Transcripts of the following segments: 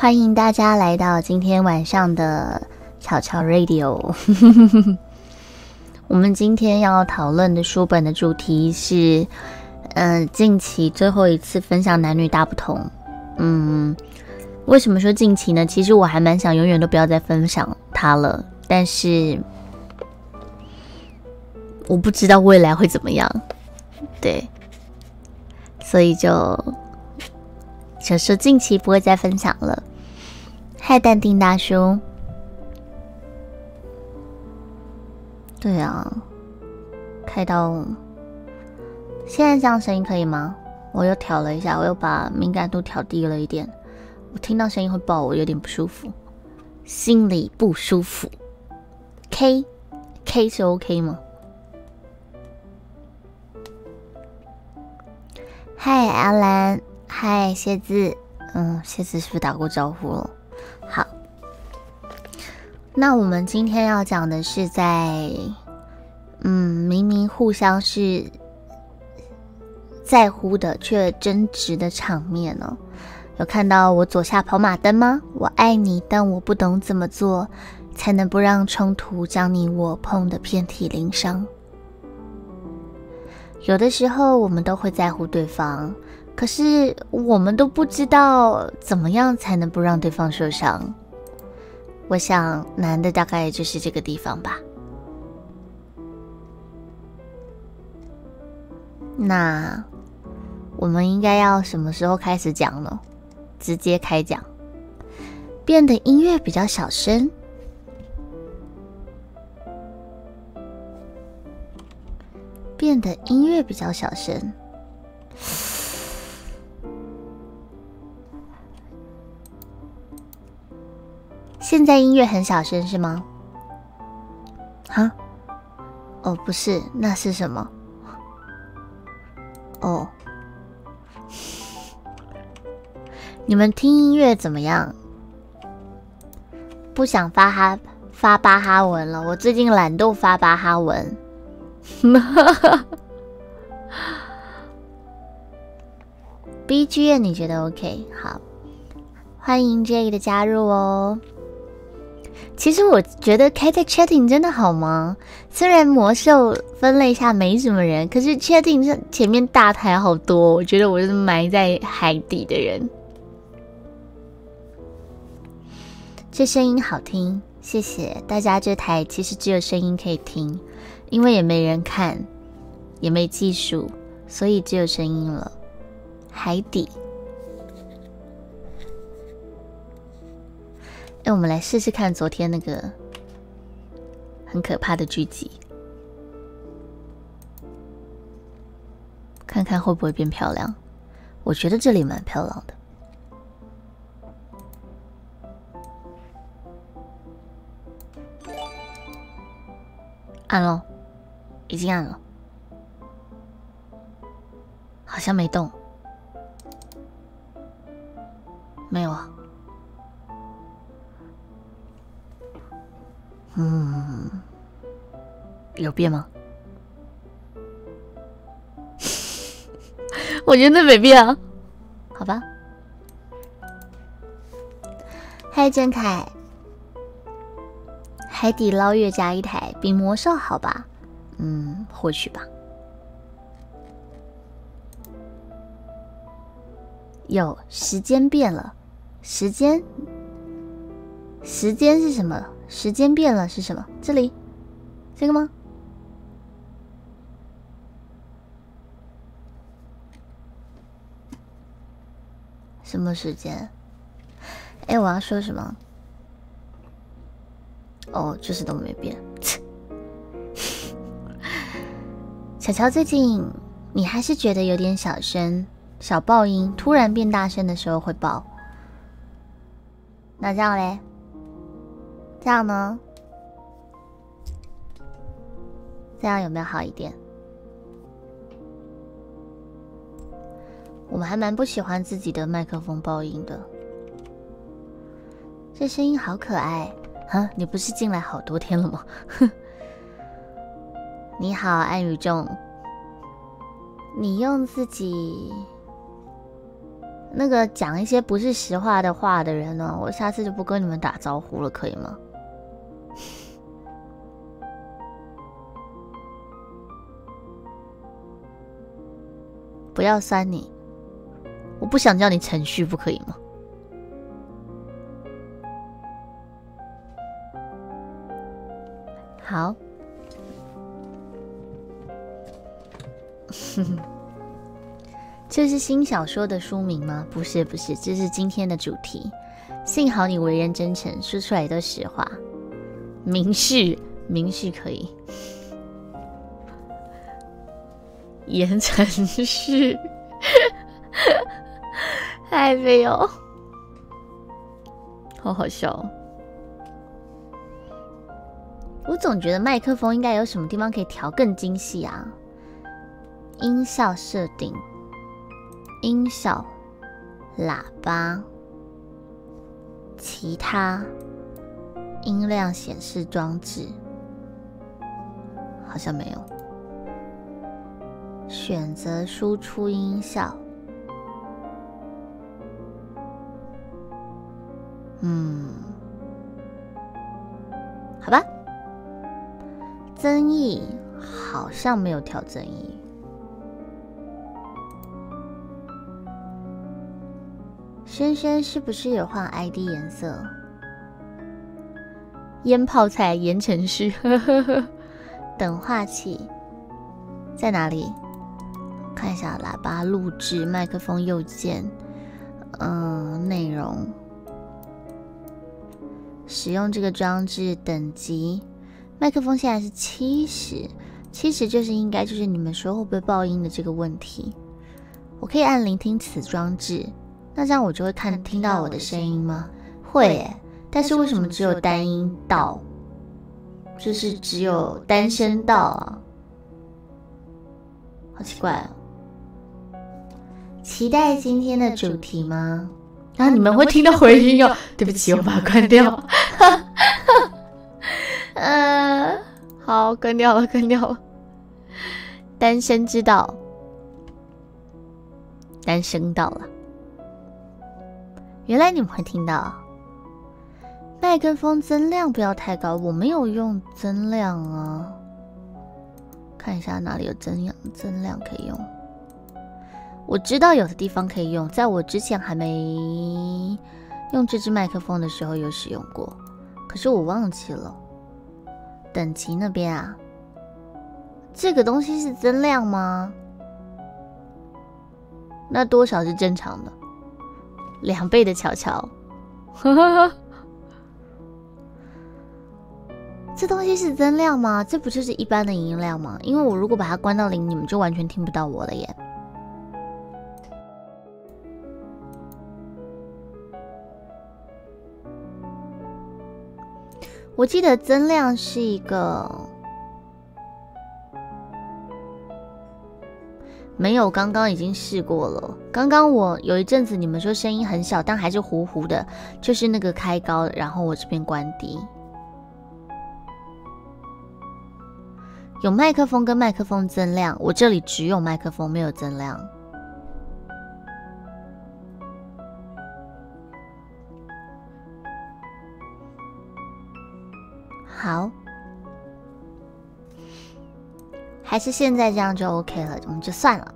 欢迎大家来到今天晚上的巧巧 Radio。我们今天要讨论的书本的主题是，呃，近期最后一次分享男女大不同。嗯，为什么说近期呢？其实我还蛮想永远都不要再分享它了，但是我不知道未来会怎么样。对，所以就就说近期不会再分享了。嗨，淡定大叔。对啊，开到现在这样声音可以吗？我又调了一下，我又把敏感度调低了一点。我听到声音会爆，我有点不舒服，心里不舒服。K K 是 OK 吗？嗨，阿兰，嗨，谢字，嗯，谢字是不是打过招呼了？好。那我们今天要讲的是，在嗯，明明互相是在乎的，却争执的场面呢？有看到我左下跑马灯吗？我爱你，但我不懂怎么做才能不让冲突将你我碰得遍体鳞伤。有的时候我们都会在乎对方，可是我们都不知道怎么样才能不让对方受伤。我想，难的大概就是这个地方吧。那我们应该要什么时候开始讲呢？直接开讲。变得音乐比较小声，变得音乐比较小声。现在音乐很小声是吗？哈？哦，不是，那是什么？哦，你们听音乐怎么样？不想发哈发巴哈文了，我最近懒惰发巴哈文。B G M 你觉得 OK？好，欢迎 J 的加入哦。其实我觉得开在 chatting 真的好吗？虽然魔兽分类下没什么人，可是 chatting 这前面大台好多，我觉得我是埋在海底的人。这声音好听，谢谢大家。这台其实只有声音可以听，因为也没人看，也没技术，所以只有声音了。海底。那我们来试试看昨天那个很可怕的剧集，看看会不会变漂亮。我觉得这里蛮漂亮的。按了，已经按了，好像没动，没有啊。嗯，有变吗？我觉得没变啊。好吧。嗨，郑凯，海底捞月加一台，比魔兽好吧？嗯，或许吧。有时间变了，时间，时间是什么？时间变了是什么？这里，这个吗？什么时间？哎，我要说什么？哦，就是都没变。小乔，最近你还是觉得有点小声，小爆音，突然变大声的时候会爆。那这样嘞？这样呢？这样有没有好一点？我们还蛮不喜欢自己的麦克风爆音的。这声音好可爱啊！你不是进来好多天了吗？你好，暗宇众。你用自己那个讲一些不是实话的话的人呢，我下次就不跟你们打招呼了，可以吗？不要删你，我不想叫你程序，不可以吗？好。这是新小说的书名吗？不是，不是，这是今天的主题。幸好你为人真诚，说出来都实话。明示，明示可以。言承旭，还 没有，好好笑。哦我总觉得麦克风应该有什么地方可以调更精细啊。音效设定。音效、喇叭、其他音量显示装置，好像没有。选择输出音效，嗯，好吧。增益好像没有调增益。轩轩是不是有换 ID 颜色？腌泡菜，盐城市。等化器在哪里？看一下喇叭录制，麦克风右键。嗯，内容。使用这个装置等级，麦克风现在是七十，七十就是应该就是你们说会不会爆音的这个问题。我可以按聆听此装置。那这样我就会看听到我的声音吗？会，但是为什么只有单音道？就是只有单声道啊，好奇怪哦！期待今天的主题吗？然后你们会听到回音哦。对不起，我把它关掉。嗯，好，关掉了，关掉了。单身之道，单身到了。原来你们会听到，麦克风增量不要太高，我没有用增量啊。看一下哪里有增量，增量可以用。我知道有的地方可以用，在我之前还没用这支麦克风的时候有使用过，可是我忘记了。等级那边啊，这个东西是增量吗？那多少是正常的？两倍的乔乔，呵呵呵，这东西是增量吗？这不就是一般的音量吗？因为我如果把它关到零，你们就完全听不到我了耶。我记得增量是一个。没有，刚刚已经试过了。刚刚我有一阵子，你们说声音很小，但还是糊糊的，就是那个开高，然后我这边关低。有麦克风跟麦克风增量，我这里只有麦克风，没有增量。好。还是现在这样就 OK 了，我们就算了。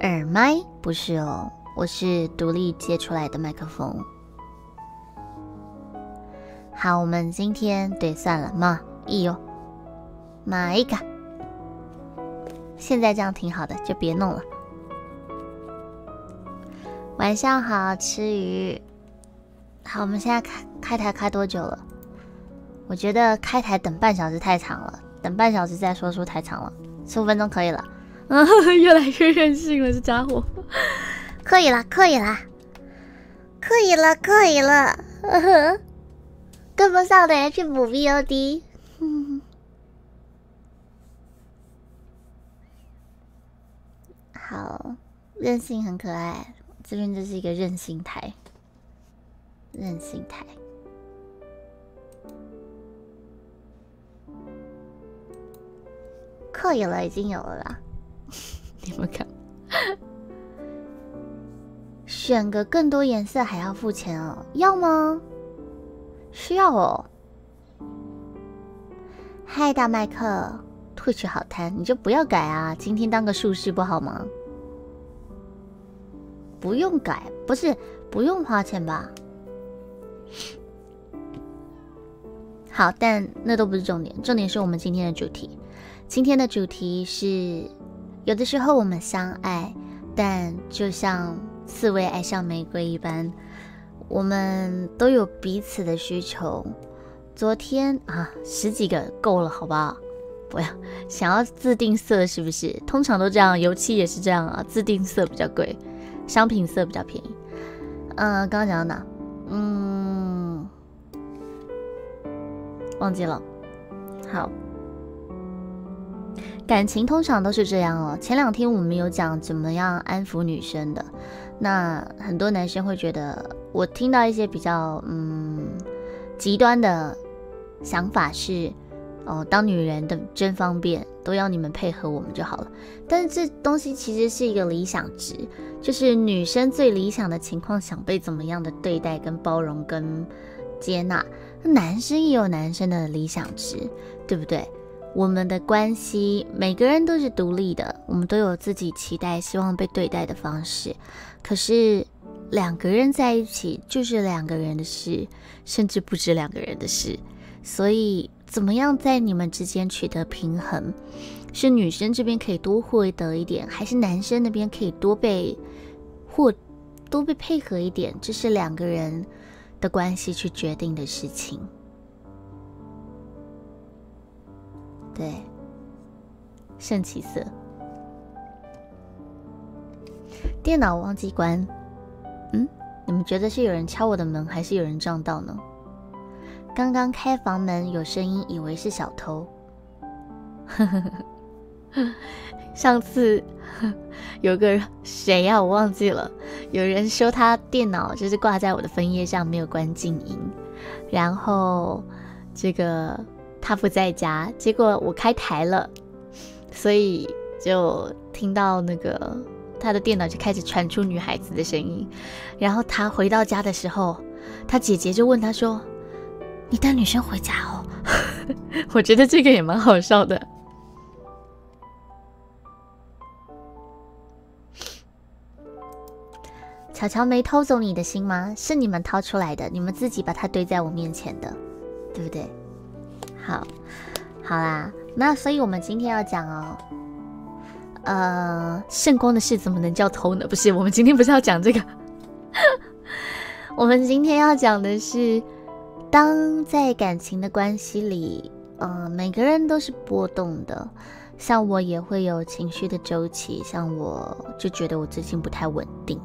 耳麦不是哦，我是独立接出来的麦克风。好，我们今天对算了嘛，一哟，买一个。现在这样挺好的，就别弄了。晚上好，吃鱼。好，我们现在开开台开多久了？我觉得开台等半小时太长了。等半小时再说书太长了，十五分钟可以了。啊，越来越任性了，这家伙。可以了，可以了，可以了，可以了。跟不上的人去补 VOD。好，任性很可爱。这边就是一个任性台，任性台。可以了，已经有了啦。你们看，选个更多颜色还要付钱哦？要吗？需要哦。嗨，大麦克，退去好贪，你就不要改啊！今天当个术士不好吗？不用改，不是不用花钱吧？好，但那都不是重点，重点是我们今天的主题。今天的主题是，有的时候我们相爱，但就像刺猬爱上玫瑰一般，我们都有彼此的需求。昨天啊，十几个够了，好不好？不要想要自定色，是不是？通常都这样，油漆也是这样啊，自定色比较贵，商品色比较便宜。嗯，刚刚讲到哪？嗯，忘记了。好，感情通常都是这样哦。前两天我们有讲怎么样安抚女生的，那很多男生会觉得，我听到一些比较嗯极端的。想法是，哦，当女人的真方便，都要你们配合我们就好了。但是这东西其实是一个理想值，就是女生最理想的情况，想被怎么样的对待、跟包容、跟接纳。男生也有男生的理想值，对不对？我们的关系，每个人都是独立的，我们都有自己期待、希望被对待的方式。可是两个人在一起，就是两个人的事，甚至不止两个人的事。所以，怎么样在你们之间取得平衡？是女生这边可以多获得一点，还是男生那边可以多被或多被配合一点？这是两个人的关系去决定的事情。对，圣其色。电脑忘记关。嗯，你们觉得是有人敲我的门，还是有人撞到呢？刚刚开房门有声音，以为是小偷。上次 有个谁呀，我忘记了。有人说他电脑就是挂在我的分页上，没有关静音。然后这个他不在家，结果我开台了，所以就听到那个他的电脑就开始传出女孩子的声音。然后他回到家的时候，他姐姐就问他说。你带女生回家哦，我觉得这个也蛮好笑的。巧巧没偷走你的心吗？是你们掏出来的，你们自己把它堆在我面前的，对不对？好，好啦，那所以我们今天要讲哦，呃，圣光的事怎么能叫偷呢？不是，我们今天不是要讲这个，我们今天要讲的是。当在感情的关系里，嗯，每个人都是波动的，像我也会有情绪的周期，像我就觉得我最近不太稳定。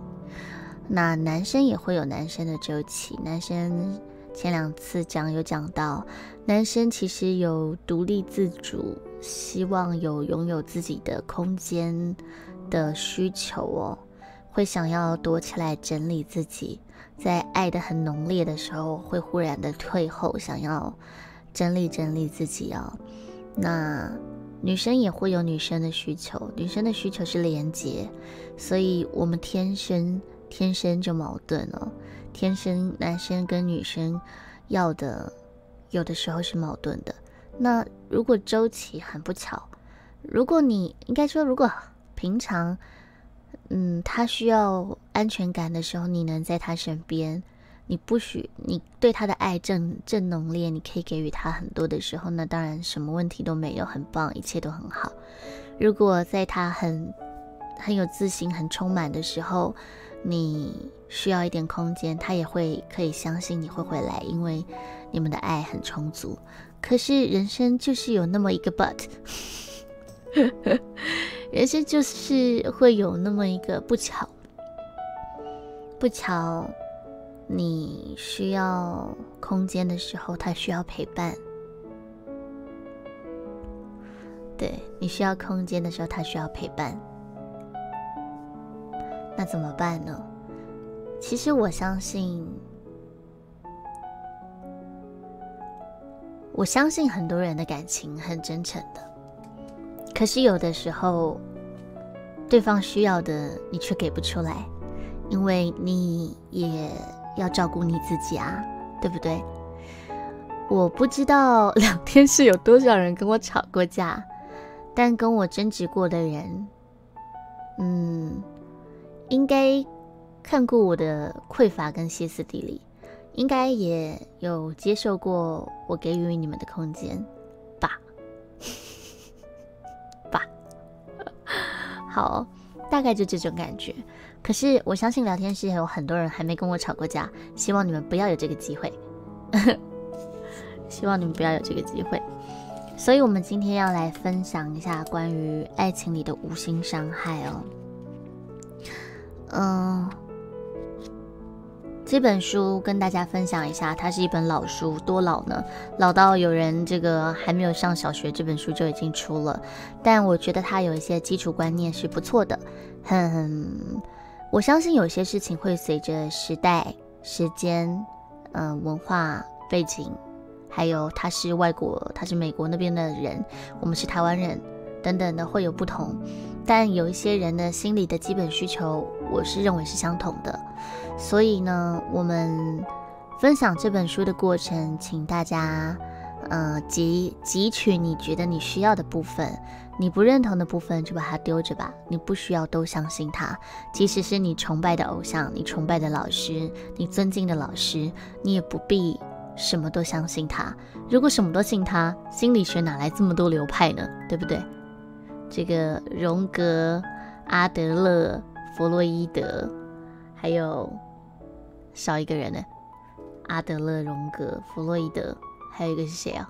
那男生也会有男生的周期，男生前两次讲有讲到，男生其实有独立自主，希望有拥有自己的空间的需求哦，会想要躲起来整理自己。在爱的很浓烈的时候，会忽然的退后，想要整理整理自己哦。那女生也会有女生的需求，女生的需求是连接，所以我们天生天生就矛盾了。天生男生跟女生要的有的时候是矛盾的。那如果周期很不巧，如果你应该说，如果平常。嗯，他需要安全感的时候，你能在他身边，你不许你对他的爱正正浓烈，你可以给予他很多的时候，那当然什么问题都没有，很棒，一切都很好。如果在他很很有自信、很充满的时候，你需要一点空间，他也会可以相信你会回来，因为你们的爱很充足。可是人生就是有那么一个 but。人生就是会有那么一个不巧，不巧，你需要空间的时候，他需要陪伴；对你需要空间的时候，他需要陪伴。那怎么办呢？其实我相信，我相信很多人的感情很真诚的。可是有的时候，对方需要的你却给不出来，因为你也要照顾你自己啊，对不对？我不知道两天是有多少人跟我吵过架，但跟我争执过的人，嗯，应该看过我的匮乏跟歇斯底里，应该也有接受过我给予你们的空间吧？好，大概就这种感觉。可是我相信聊天室有很多人还没跟我吵过架，希望你们不要有这个机会。希望你们不要有这个机会，所以，我们今天要来分享一下关于爱情里的无心伤害哦。嗯，这本书跟大家分享一下，它是一本老书，多老呢？老到有人这个还没有上小学，这本书就已经出了。但我觉得它有一些基础观念是不错的，哼哼，我相信有些事情会随着时代、时间、嗯，文化背景。还有他是外国，他是美国那边的人，我们是台湾人，等等的会有不同，但有一些人的心理的基本需求，我是认为是相同的。所以呢，我们分享这本书的过程，请大家呃汲汲取你觉得你需要的部分，你不认同的部分就把它丢着吧。你不需要都相信他，即使是你崇拜的偶像，你崇拜的老师，你尊敬的老师，你也不必。什么都相信他，如果什么都信他，心理学哪来这么多流派呢？对不对？这个荣格、阿德勒、弗洛伊德，还有少一个人呢？阿德勒、荣格、弗洛伊德，还有一个是谁啊？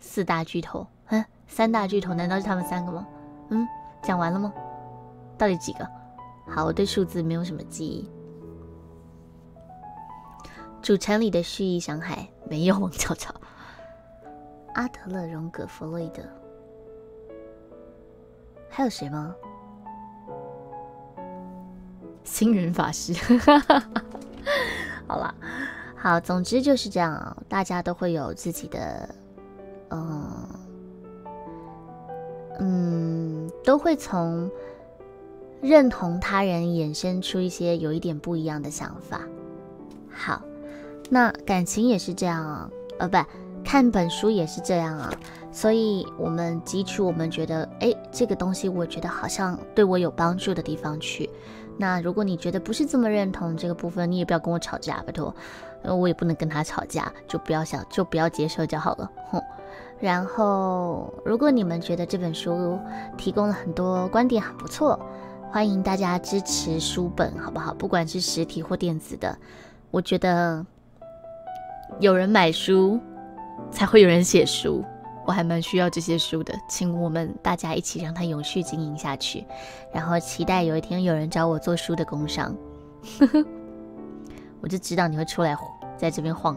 四大巨头，嗯，三大巨头难道是他们三个吗？嗯，讲完了吗？到底几个？好，我对数字没有什么记忆。主城里的蓄意伤害没有王巧巧，阿德勒、荣格、弗洛伊德，还有谁吗？星云法师。好了，好，总之就是这样啊，大家都会有自己的，嗯嗯，都会从认同他人衍生出一些有一点不一样的想法。好。那感情也是这样啊，呃，不，看本书也是这样啊。所以，我们汲取我们觉得，哎，这个东西我觉得好像对我有帮助的地方去。那如果你觉得不是这么认同这个部分，你也不要跟我吵架，拜托，我也不能跟他吵架，就不要想，就不要接受就好了。哼。然后，如果你们觉得这本书提供了很多观点很不错，欢迎大家支持书本，好不好？不管是实体或电子的，我觉得。有人买书，才会有人写书。还蛮需要这些书的，请我们大家一起让它永续经营下去。然后期待有一天有人找我做书的工商，我就知道你会出来在这边晃。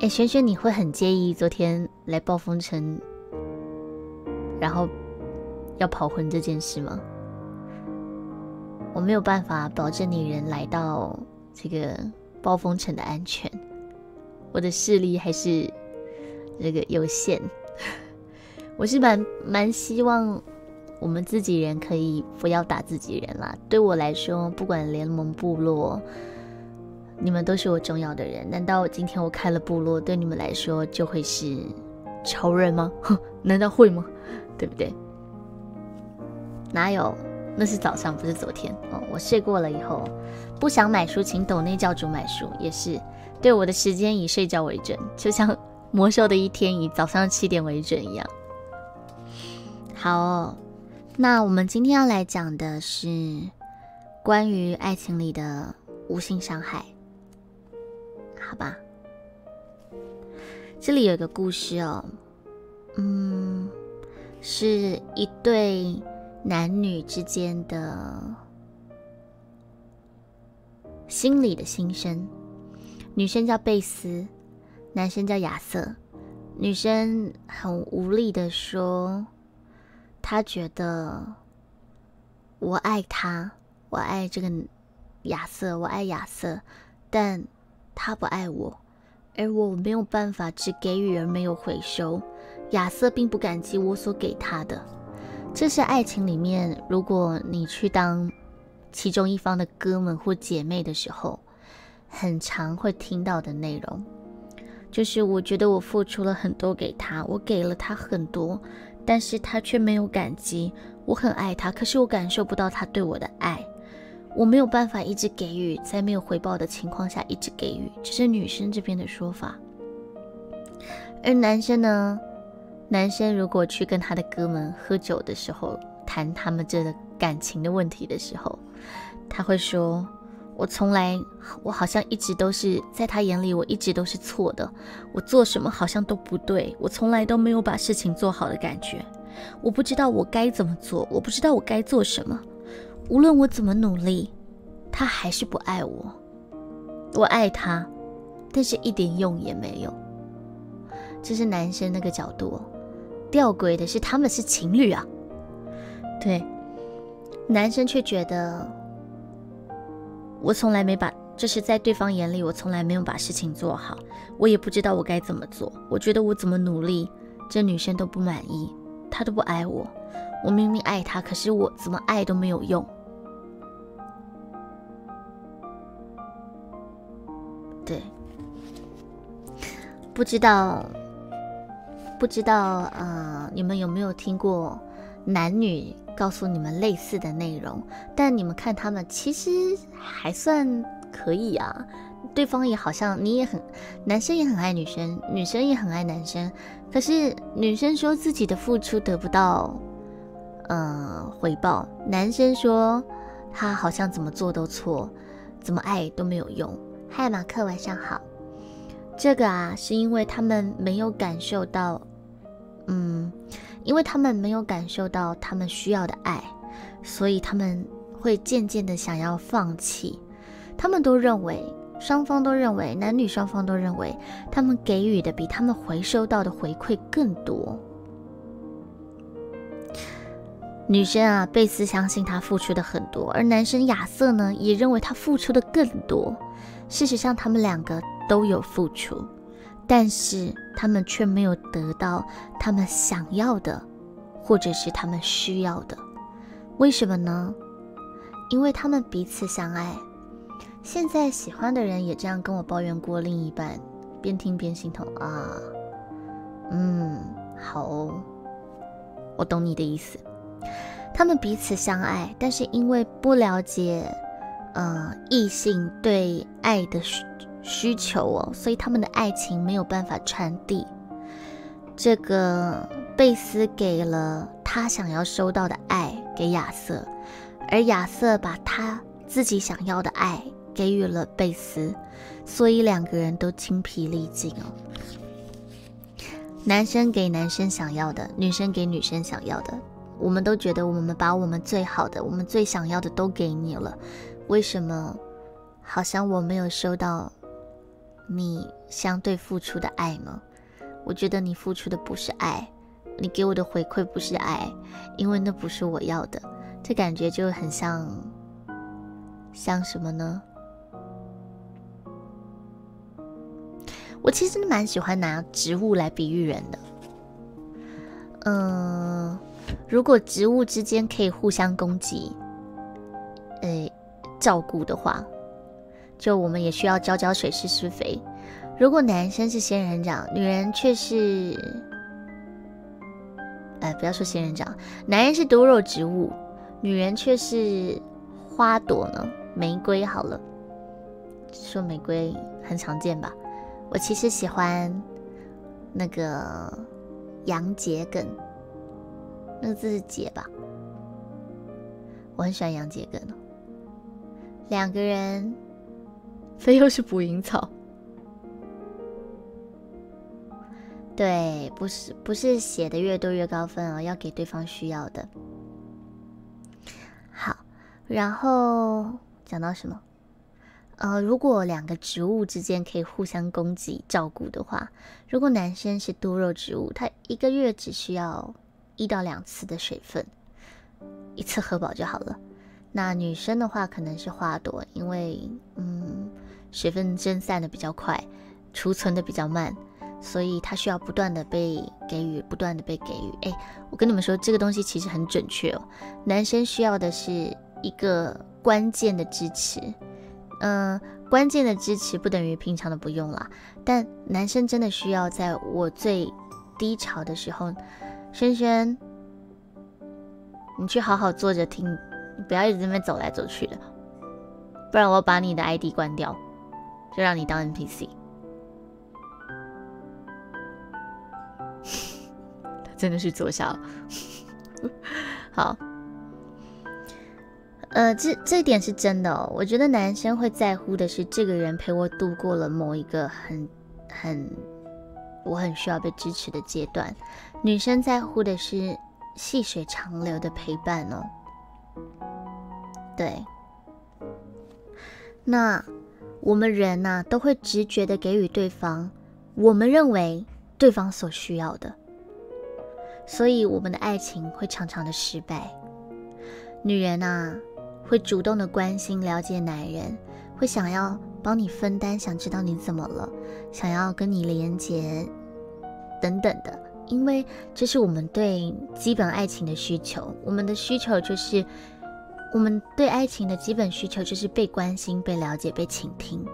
哎，轩轩，你会很介意昨天来暴风城，然后要跑婚这件事吗？我没有办法保证你人来到。这个暴风城的安全，我的视力还是这个有限。我是蛮蛮希望我们自己人可以不要打自己人啦。对我来说，不管联盟部落，你们都是我重要的人。难道今天我开了部落，对你们来说就会是仇人吗？哼，难道会吗？对不对？哪有？那是早上，不是昨天哦。我睡过了以后，不想买书，请抖内教主买书，也是对我的时间以睡觉为准，就像魔兽的一天以早上七点为准一样。好，那我们今天要来讲的是关于爱情里的无性伤害，好吧？这里有一个故事哦，嗯，是一对。男女之间的心理的心声，女生叫贝斯，男生叫亚瑟。女生很无力的说：“她觉得我爱他，我爱这个亚瑟，我爱亚瑟，但他不爱我，而我没有办法只给予而没有回收。亚瑟并不感激我所给他的。”这是爱情里面，如果你去当其中一方的哥们或姐妹的时候，很常会听到的内容，就是我觉得我付出了很多给他，我给了他很多，但是他却没有感激。我很爱他，可是我感受不到他对我的爱，我没有办法一直给予，在没有回报的情况下一直给予，这是女生这边的说法。而男生呢？男生如果去跟他的哥们喝酒的时候，谈他们这个感情的问题的时候，他会说：“我从来，我好像一直都是在他眼里，我一直都是错的。我做什么好像都不对，我从来都没有把事情做好的感觉。我不知道我该怎么做，我不知道我该做什么。无论我怎么努力，他还是不爱我。我爱他，但是一点用也没有。这是男生那个角度。”吊诡的是，他们是情侣啊。对，男生却觉得我从来没把，就是在对方眼里，我从来没有把事情做好，我也不知道我该怎么做。我觉得我怎么努力，这女生都不满意，她都不爱我。我明明爱她，可是我怎么爱都没有用。对，不知道。不知道，呃，你们有没有听过男女告诉你们类似的内容？但你们看他们其实还算可以啊，对方也好像你也很，男生也很爱女生，女生也很爱男生。可是女生说自己的付出得不到，呃，回报；男生说他好像怎么做都错，怎么爱都没有用。嗨，马克，晚上好。这个啊，是因为他们没有感受到。嗯，因为他们没有感受到他们需要的爱，所以他们会渐渐的想要放弃。他们都认为，双方都认为，男女双方都认为，他们给予的比他们回收到的回馈更多。女生啊，贝斯相信他付出的很多，而男生亚瑟呢，也认为他付出的更多。事实上，他们两个都有付出。但是他们却没有得到他们想要的，或者是他们需要的，为什么呢？因为他们彼此相爱。现在喜欢的人也这样跟我抱怨过另一半，边听边心疼啊。嗯，好，我懂你的意思。他们彼此相爱，但是因为不了解，呃，异性对爱的。需求哦，所以他们的爱情没有办法传递。这个贝斯给了他想要收到的爱给亚瑟，而亚瑟把他自己想要的爱给予了贝斯，所以两个人都精疲力尽哦。男生给男生想要的，女生给女生想要的，我们都觉得我们把我们最好的、我们最想要的都给你了，为什么好像我没有收到？你相对付出的爱呢？我觉得你付出的不是爱，你给我的回馈不是爱，因为那不是我要的。这感觉就很像，像什么呢？我其实蛮喜欢拿植物来比喻人的。嗯，如果植物之间可以互相攻击，诶，照顾的话。就我们也需要浇浇水、施施肥。如果男生是仙人掌，女人却是……哎，不要说仙人掌，男人是多肉植物，女人却是花朵呢？玫瑰好了，说玫瑰很常见吧？我其实喜欢那个杨桔梗，那个字是桔吧？我很喜欢杨桔梗哦，两个人。非又是捕蝇草，对，不是不是写的越多越高分哦，要给对方需要的。好，然后讲到什么？呃，如果两个植物之间可以互相供给照顾的话，如果男生是多肉植物，他一个月只需要一到两次的水分，一次喝饱就好了。那女生的话可能是花朵，因为嗯。水分蒸散的比较快，储存的比较慢，所以它需要不断的被给予，不断的被给予。哎，我跟你们说，这个东西其实很准确哦。男生需要的是一个关键的支持，嗯，关键的支持不等于平常的不用啦。但男生真的需要在我最低潮的时候，轩轩，你去好好坐着听，不要一直在那边走来走去的，不然我把你的 ID 关掉，就让你当 NPC。真的是作笑。好，呃，这这点是真的哦。我觉得男生会在乎的是这个人陪我度过了某一个很很我很需要被支持的阶段，女生在乎的是细水长流的陪伴哦。对，那我们人呐都会直觉的给予对方我们认为对方所需要的。所以我们的爱情会常常的失败。女人啊，会主动的关心、了解男人，会想要帮你分担，想知道你怎么了，想要跟你连接，等等的。因为这是我们对基本爱情的需求。我们的需求就是，我们对爱情的基本需求就是被关心、被了解、被倾听。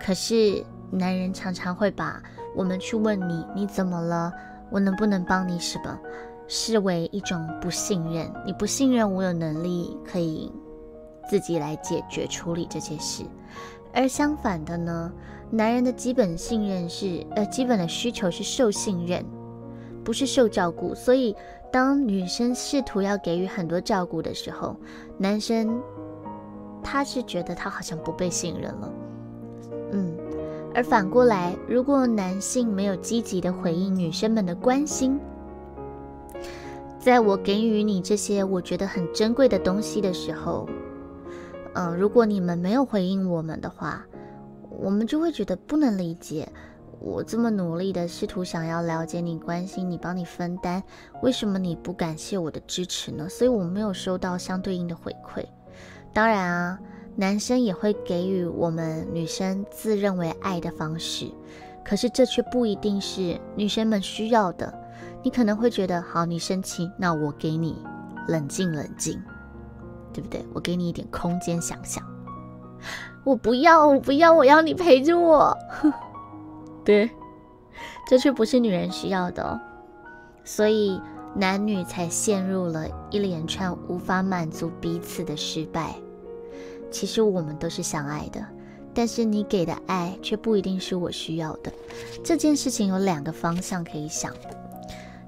可是男人常常会把我们去问你，你怎么了？我能不能帮你什么，视为一种不信任？你不信任我有能力可以自己来解决处理这些事，而相反的呢，男人的基本信任是呃基本的需求是受信任，不是受照顾。所以当女生试图要给予很多照顾的时候，男生他是觉得他好像不被信任了，嗯。而反过来，如果男性没有积极的回应女生们的关心，在我给予你这些我觉得很珍贵的东西的时候，嗯，如果你们没有回应我们的话，我们就会觉得不能理解。我这么努力的试图想要了解你、关心你、帮你分担，为什么你不感谢我的支持呢？所以我没有收到相对应的回馈。当然啊。男生也会给予我们女生自认为爱的方式，可是这却不一定是女生们需要的。你可能会觉得，好，你生气，那我给你冷静冷静，对不对？我给你一点空间想想。我不要，我不要，我要你陪着我。对，这却不是女人需要的，哦所以男女才陷入了一连串无法满足彼此的失败。其实我们都是相爱的，但是你给的爱却不一定是我需要的。这件事情有两个方向可以想。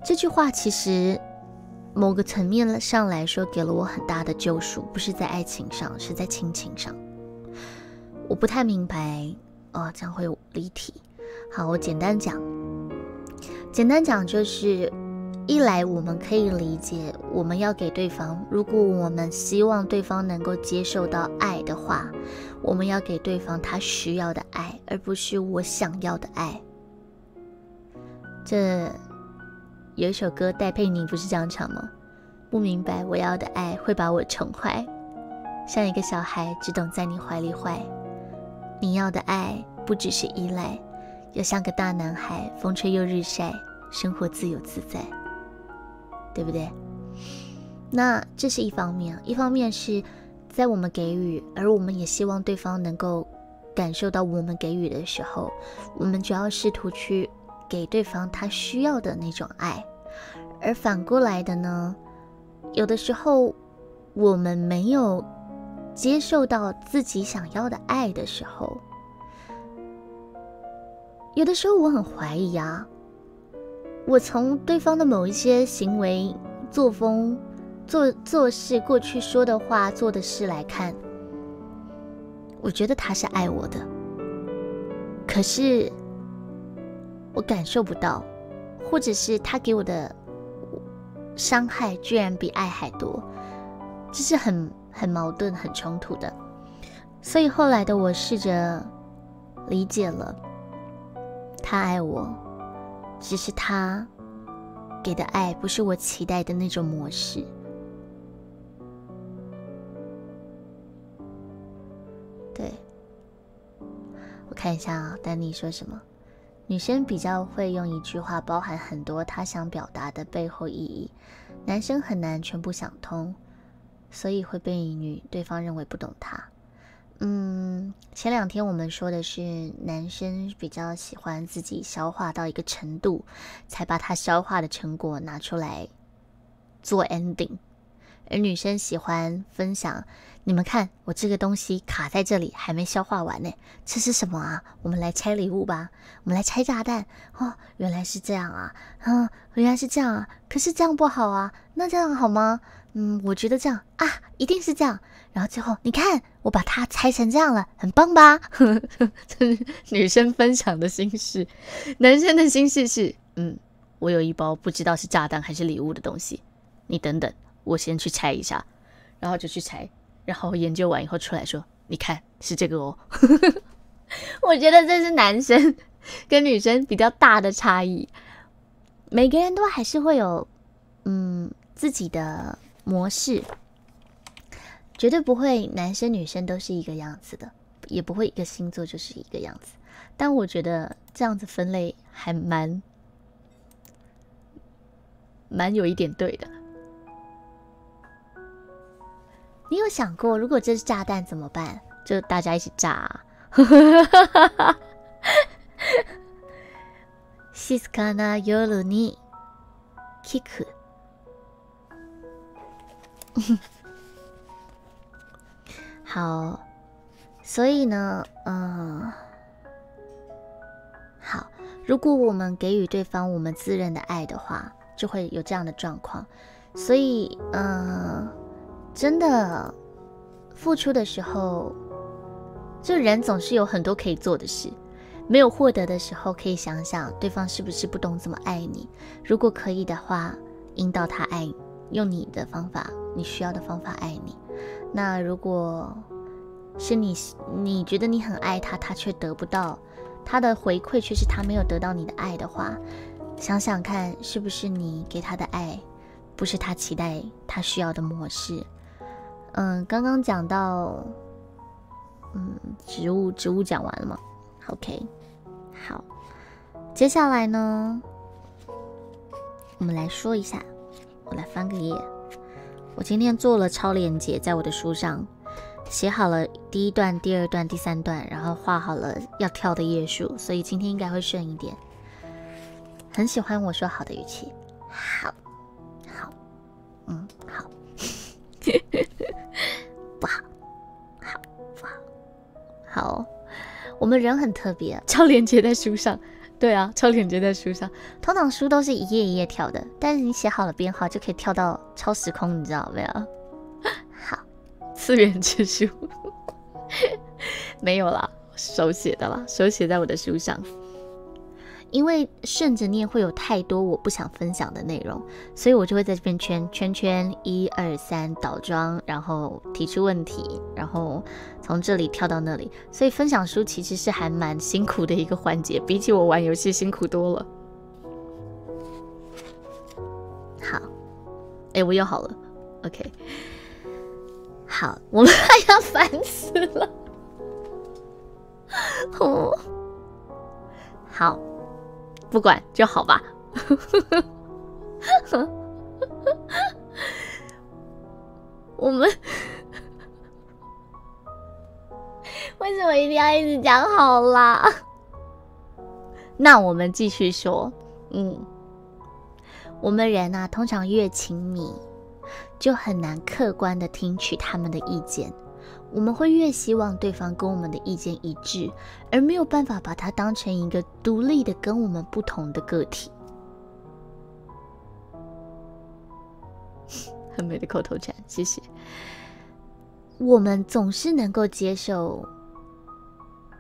这句话其实某个层面上来说，给了我很大的救赎，不是在爱情上，是在亲情上。我不太明白，哦，这样会离题。好，我简单讲，简单讲就是。一来，我们可以理解，我们要给对方。如果我们希望对方能够接受到爱的话，我们要给对方他需要的爱，而不是我想要的爱。这有一首歌，戴佩妮不是这样唱吗？不明白我要的爱会把我宠坏，像一个小孩只懂在你怀里坏。你要的爱不只是依赖，要像个大男孩，风吹又日晒，生活自由自在。对不对？那这是一方面，一方面是在我们给予，而我们也希望对方能够感受到我们给予的时候，我们就要试图去给对方他需要的那种爱。而反过来的呢，有的时候我们没有接受到自己想要的爱的时候，有的时候我很怀疑啊。我从对方的某一些行为、作风、做做事、过去说的话、做的事来看，我觉得他是爱我的。可是我感受不到，或者是他给我的伤害居然比爱还多，这是很很矛盾、很冲突的。所以后来的我试着理解了，他爱我。只是他给的爱不是我期待的那种模式。对，我看一下啊，丹尼说什么？女生比较会用一句话包含很多她想表达的背后意义，男生很难全部想通，所以会被女对方认为不懂他。嗯，前两天我们说的是男生比较喜欢自己消化到一个程度，才把他消化的成果拿出来做 ending，而女生喜欢分享。你们看，我这个东西卡在这里，还没消化完呢。这是什么啊？我们来拆礼物吧。我们来拆炸弹。哦，原来是这样啊。嗯，原来是这样啊。可是这样不好啊。那这样好吗？嗯，我觉得这样啊，一定是这样。然后最后，你看，我把它拆成这样了，很棒吧？这是女生分享的心事。男生的心事是，嗯，我有一包不知道是炸弹还是礼物的东西。你等等，我先去拆一下，然后就去拆。然后研究完以后出来说：“你看是这个哦。”我觉得这是男生跟女生比较大的差异。每个人都还是会有嗯自己的模式，绝对不会男生女生都是一个样子的，也不会一个星座就是一个样子。但我觉得这样子分类还蛮蛮有一点对的。你有想过，如果这是炸弹怎么办？就大家一起炸。静かな夜に聞く。 好，所以呢，嗯，好，如果我们给予对方我们自认的爱的话，就会有这样的状况。所以，嗯。真的，付出的时候，就人总是有很多可以做的事。没有获得的时候，可以想想对方是不是不懂怎么爱你。如果可以的话，引导他爱，用你的方法，你需要的方法爱你。那如果是你，你觉得你很爱他，他却得不到他的回馈，却是他没有得到你的爱的话，想想看，是不是你给他的爱，不是他期待他需要的模式？嗯，刚刚讲到，嗯，植物，植物讲完了吗？OK，好，接下来呢，我们来说一下，我来翻个页。我今天做了超连接，在我的书上写好了第一段、第二段、第三段，然后画好了要跳的页数，所以今天应该会顺一点。很喜欢我说好的语气，好，好，嗯，好。不好，好不好？好，我们人很特别，超连接在书上。对啊，超链接在书上。通常书都是一页一页跳的，但是你写好了编号就可以跳到超时空，你知道没有？好，次元之书没有啦，手写的啦，手写在我的书上。因为顺着念会有太多我不想分享的内容，所以我就会在这边圈圈圈一二三倒装，然后提出问题，然后从这里跳到那里。所以分享书其实是还蛮辛苦的一个环节，比起我玩游戏辛苦多了。好，哎，我又好了，OK。好，我们快要烦死了。哦，好。不管就好吧。我们 为什么一定要一直讲好啦？那我们继续说。嗯，我们人啊，通常越亲密，就很难客观的听取他们的意见。我们会越希望对方跟我们的意见一致，而没有办法把它当成一个独立的、跟我们不同的个体。很美的口头禅，谢谢。我们总是能够接受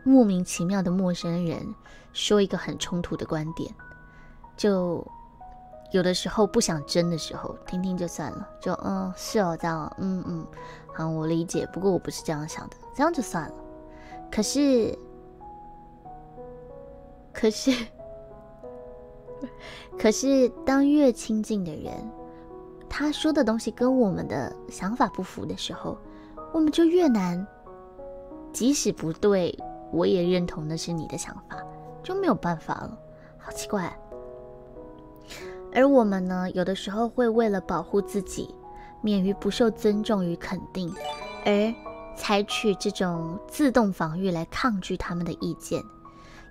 莫名其妙的陌生人说一个很冲突的观点，就有的时候不想争的时候，听听就算了，就嗯，是哦，这样，嗯嗯。好，我理解。不过我不是这样想的，这样就算了。可是，可是，可是，当越亲近的人，他说的东西跟我们的想法不符的时候，我们就越难。即使不对，我也认同那是你的想法。就没有办法了，好奇怪。而我们呢，有的时候会为了保护自己，免于不受尊重与肯定，而采取这种自动防御来抗拒他们的意见。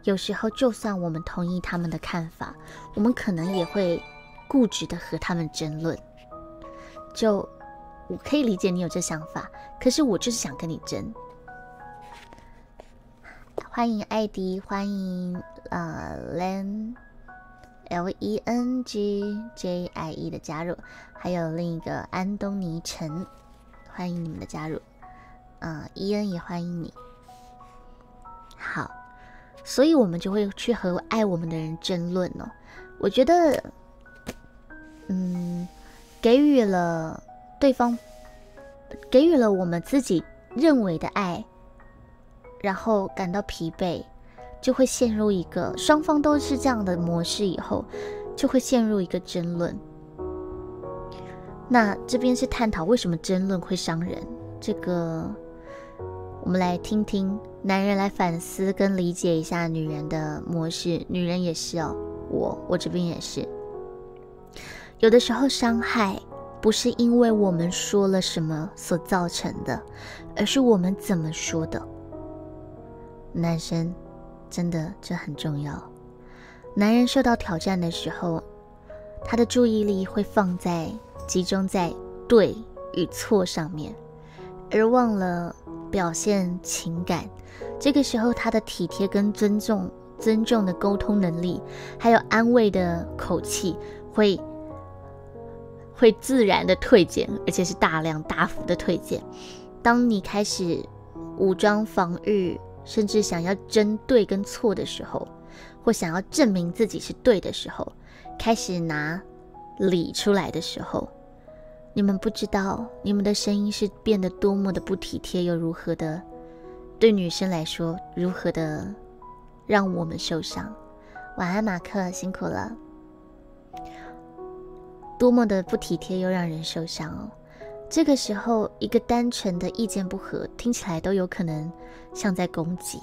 有时候，就算我们同意他们的看法，我们可能也会固执的和他们争论。就我可以理解你有这想法，可是我就是想跟你争。欢迎艾迪，欢迎呃 Len L E N G J I E 的加入，还有另一个安东尼陈，欢迎你们的加入。嗯伊恩也欢迎你。好，所以我们就会去和爱我们的人争论哦。我觉得，嗯，给予了对方，给予了我们自己认为的爱。然后感到疲惫，就会陷入一个双方都是这样的模式，以后就会陷入一个争论。那这边是探讨为什么争论会伤人。这个我们来听听男人来反思跟理解一下女人的模式。女人也是哦，我我这边也是。有的时候伤害不是因为我们说了什么所造成的，而是我们怎么说的。男生真的这很重要。男人受到挑战的时候，他的注意力会放在集中在对与错上面，而忘了表现情感。这个时候，他的体贴跟尊重、尊重的沟通能力，还有安慰的口气，会会自然的退减，而且是大量大幅的退减。当你开始武装防御。甚至想要争对跟错的时候，或想要证明自己是对的时候，开始拿理出来的时候，你们不知道你们的声音是变得多么的不体贴，又如何的对女生来说，如何的让我们受伤。晚安，马克，辛苦了。多么的不体贴，又让人受伤哦。这个时候，一个单纯的意见不合，听起来都有可能像在攻击。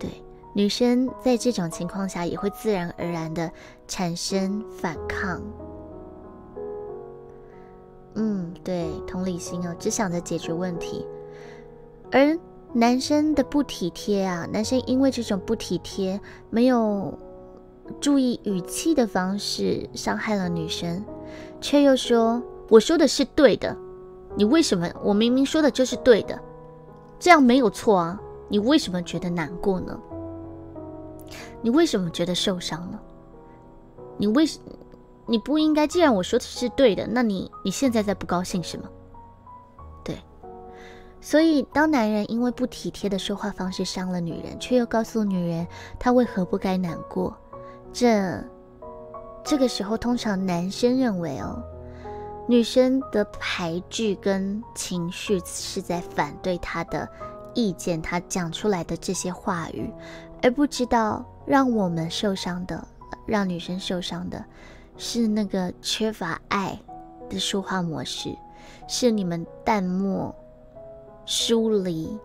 对，女生在这种情况下也会自然而然的产生反抗。嗯，对，同理心哦，只想着解决问题。而男生的不体贴啊，男生因为这种不体贴，没有注意语气的方式，伤害了女生，却又说。我说的是对的，你为什么？我明明说的就是对的，这样没有错啊！你为什么觉得难过呢？你为什么觉得受伤了？你为什你不应该？既然我说的是对的，那你你现在在不高兴什么？对，所以当男人因为不体贴的说话方式伤了女人，却又告诉女人他为何不该难过，这这个时候通常男生认为哦。女生的排拒跟情绪是在反对她的意见，她讲出来的这些话语，而不知道让我们受伤的，让女生受伤的，是那个缺乏爱的说话模式，是你们淡漠、疏离，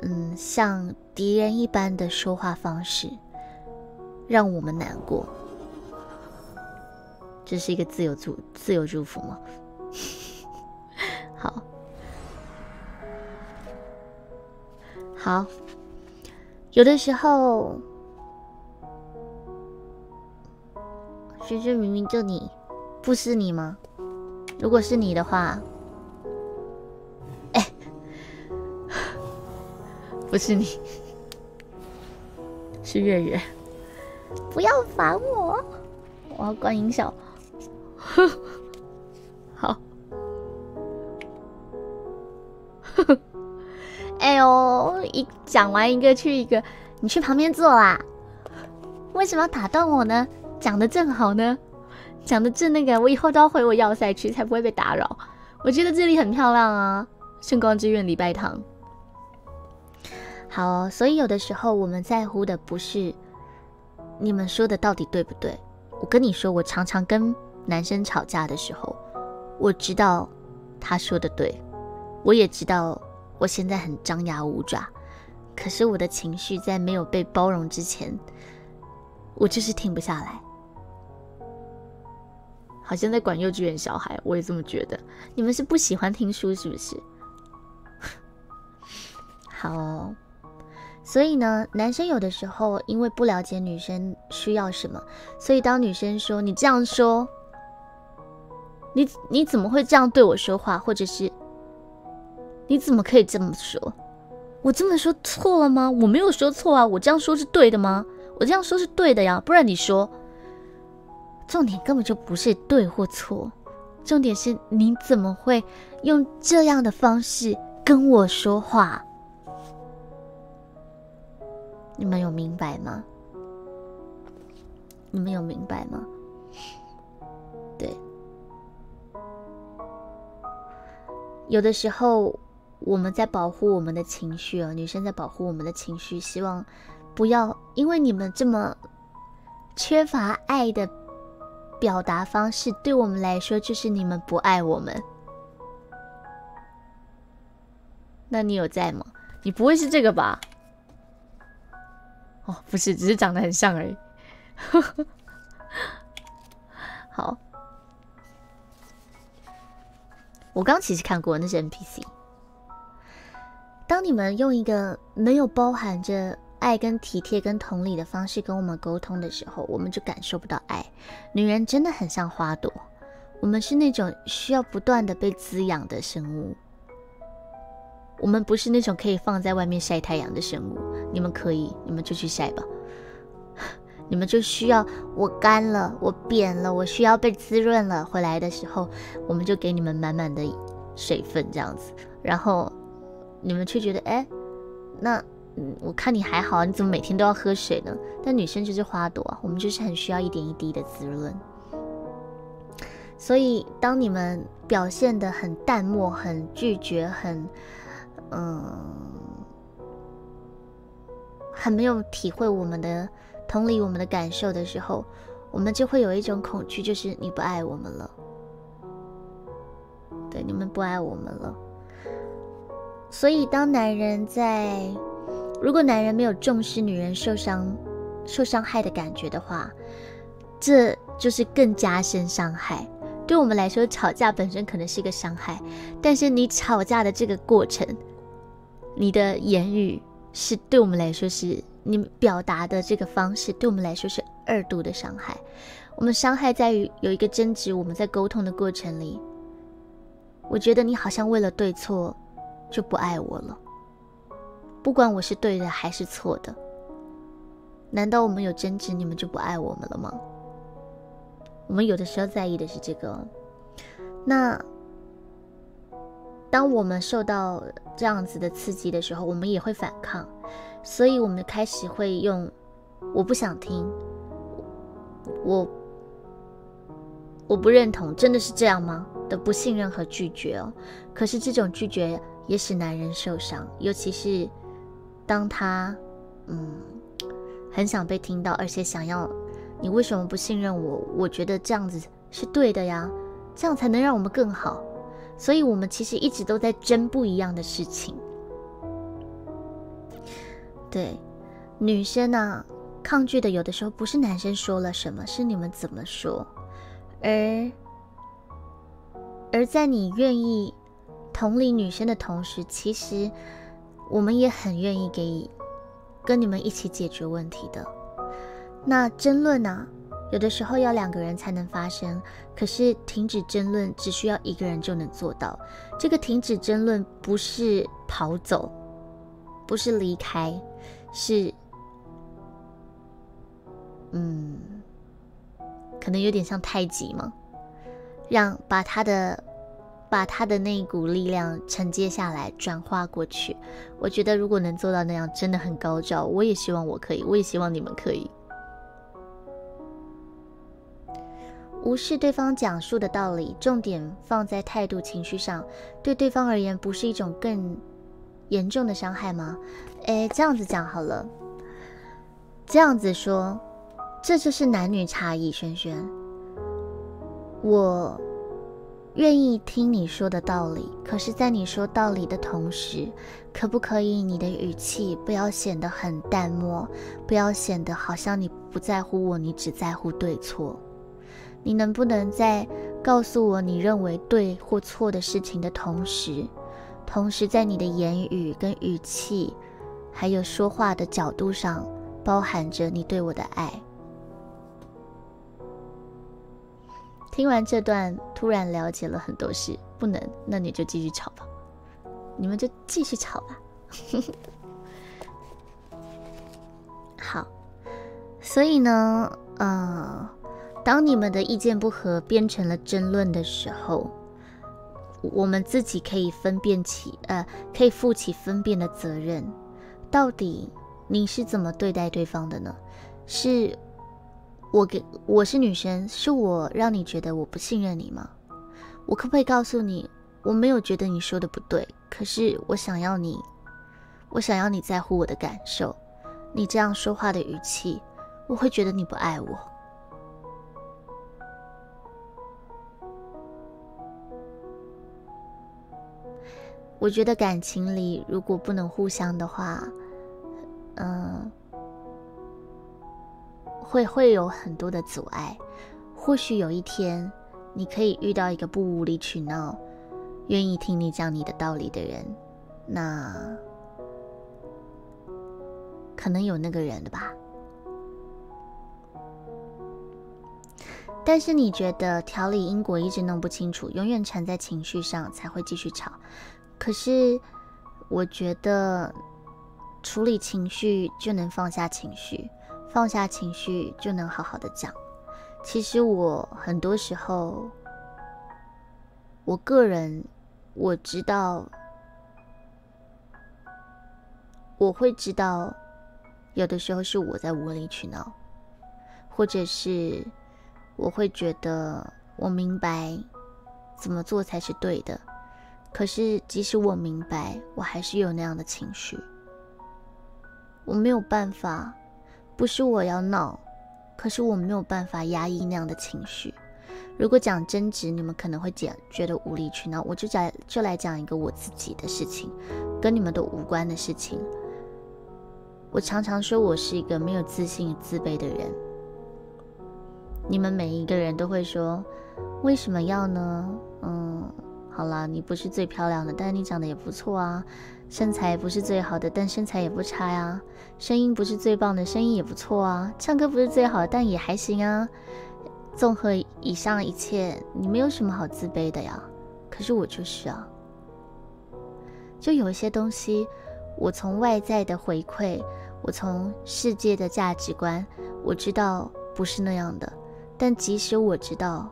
嗯，像敌人一般的说话方式，让我们难过。这是一个自由祝自由祝福吗？好，好，有的时候，轩轩明明就你，不是你吗？如果是你的话，哎，不是你，是月月，不要烦我，我要关音效。呵，好。呵，哎呦，一讲完一个去一个，你去旁边坐啦。为什么要打断我呢？讲的正好呢，讲的正那个，我以后都要回我要塞去，才不会被打扰。我觉得这里很漂亮啊，圣光之院礼拜堂。好，所以有的时候我们在乎的不是你们说的到底对不对。我跟你说，我常常跟。男生吵架的时候，我知道他说的对，我也知道我现在很张牙舞爪，可是我的情绪在没有被包容之前，我就是停不下来。好像在管幼稚园小孩，我也这么觉得。你们是不喜欢听书是不是？好，所以呢，男生有的时候因为不了解女生需要什么，所以当女生说你这样说，你你怎么会这样对我说话，或者是你怎么可以这么说？我这么说错了吗？我没有说错啊，我这样说是对的吗？我这样说是对的呀，不然你说。重点根本就不是对或错，重点是你怎么会用这样的方式跟我说话？你们有明白吗？你们有明白吗？有的时候我们在保护我们的情绪啊，女生在保护我们的情绪，希望不要因为你们这么缺乏爱的。表达方式对我们来说就是你们不爱我们，那你有在吗？你不会是这个吧？哦，不是，只是长得很像而已。好，我刚其实看过，那是 NPC。当你们用一个没有包含着。爱跟体贴跟同理的方式跟我们沟通的时候，我们就感受不到爱。女人真的很像花朵，我们是那种需要不断的被滋养的生物。我们不是那种可以放在外面晒太阳的生物。你们可以，你们就去晒吧。你们就需要我干了，我扁了，我需要被滋润了。回来的时候，我们就给你们满满的水分，这样子。然后你们却觉得，哎，那。嗯，我看你还好，你怎么每天都要喝水呢？但女生就是花朵，我们就是很需要一点一滴的滋润。所以，当你们表现的很淡漠、很拒绝、很嗯、很没有体会我们的同理、我们的感受的时候，我们就会有一种恐惧，就是你不爱我们了。对，你们不爱我们了。所以，当男人在如果男人没有重视女人受伤、受伤害的感觉的话，这就是更加深伤害。对我们来说，吵架本身可能是一个伤害，但是你吵架的这个过程，你的言语是对我们来说是你表达的这个方式，对我们来说是二度的伤害。我们伤害在于有一个争执，我们在沟通的过程里，我觉得你好像为了对错就不爱我了。不管我是对的还是错的，难道我们有争执，你们就不爱我们了吗？我们有的时候在意的是这个。那当我们受到这样子的刺激的时候，我们也会反抗，所以我们开始会用“我不想听”“我我不认同”，真的是这样吗？的不信任和拒绝哦。可是这种拒绝也使男人受伤，尤其是。当他，嗯，很想被听到，而且想要你为什么不信任我？我觉得这样子是对的呀，这样才能让我们更好。所以，我们其实一直都在争不一样的事情。对，女生呢，抗拒的有的时候不是男生说了什么，是你们怎么说。而而在你愿意同理女生的同时，其实。我们也很愿意给跟你们一起解决问题的。那争论呢？有的时候要两个人才能发生，可是停止争论只需要一个人就能做到。这个停止争论不是跑走，不是离开，是嗯，可能有点像太极嘛，让把他的。把他的那一股力量承接下来，转化过去。我觉得如果能做到那样，真的很高照。我也希望我可以，我也希望你们可以。无视对方讲述的道理，重点放在态度、情绪上，对对方而言，不是一种更严重的伤害吗？诶，这样子讲好了。这样子说，这就是男女差异。轩轩，我。愿意听你说的道理，可是，在你说道理的同时，可不可以你的语气不要显得很淡漠，不要显得好像你不在乎我，你只在乎对错？你能不能在告诉我你认为对或错的事情的同时，同时在你的言语跟语气，还有说话的角度上，包含着你对我的爱？听完这段，突然了解了很多事。不能，那你就继续吵吧，你们就继续吵吧。好，所以呢，呃，当你们的意见不合变成了争论的时候，我们自己可以分辨起，呃，可以负起分辨的责任。到底你是怎么对待对方的呢？是？我给我是女生，是我让你觉得我不信任你吗？我可不可以告诉你，我没有觉得你说的不对，可是我想要你，我想要你在乎我的感受。你这样说话的语气，我会觉得你不爱我。我觉得感情里如果不能互相的话，嗯。会会有很多的阻碍，或许有一天，你可以遇到一个不无理取闹、愿意听你讲你的道理的人，那可能有那个人的吧。但是你觉得调理因果一直弄不清楚，永远缠在情绪上，才会继续吵。可是我觉得处理情绪就能放下情绪。放下情绪就能好好的讲。其实我很多时候，我个人我知道，我会知道，有的时候是我在无理取闹，或者是我会觉得我明白怎么做才是对的。可是即使我明白，我还是有那样的情绪，我没有办法。不是我要闹，可是我没有办法压抑那样的情绪。如果讲争执，你们可能会讲觉得无理取闹。我就讲，就来讲一个我自己的事情，跟你们都无关的事情。我常常说我是一个没有自信、自卑的人。你们每一个人都会说，为什么要呢？嗯。好啦，你不是最漂亮的，但你长得也不错啊。身材不是最好的，但身材也不差呀。声音不是最棒的，声音也不错啊。唱歌不是最好，但也还行啊。综合以上一切，你没有什么好自卑的呀。可是我就是啊。就有一些东西，我从外在的回馈，我从世界的价值观，我知道不是那样的。但即使我知道。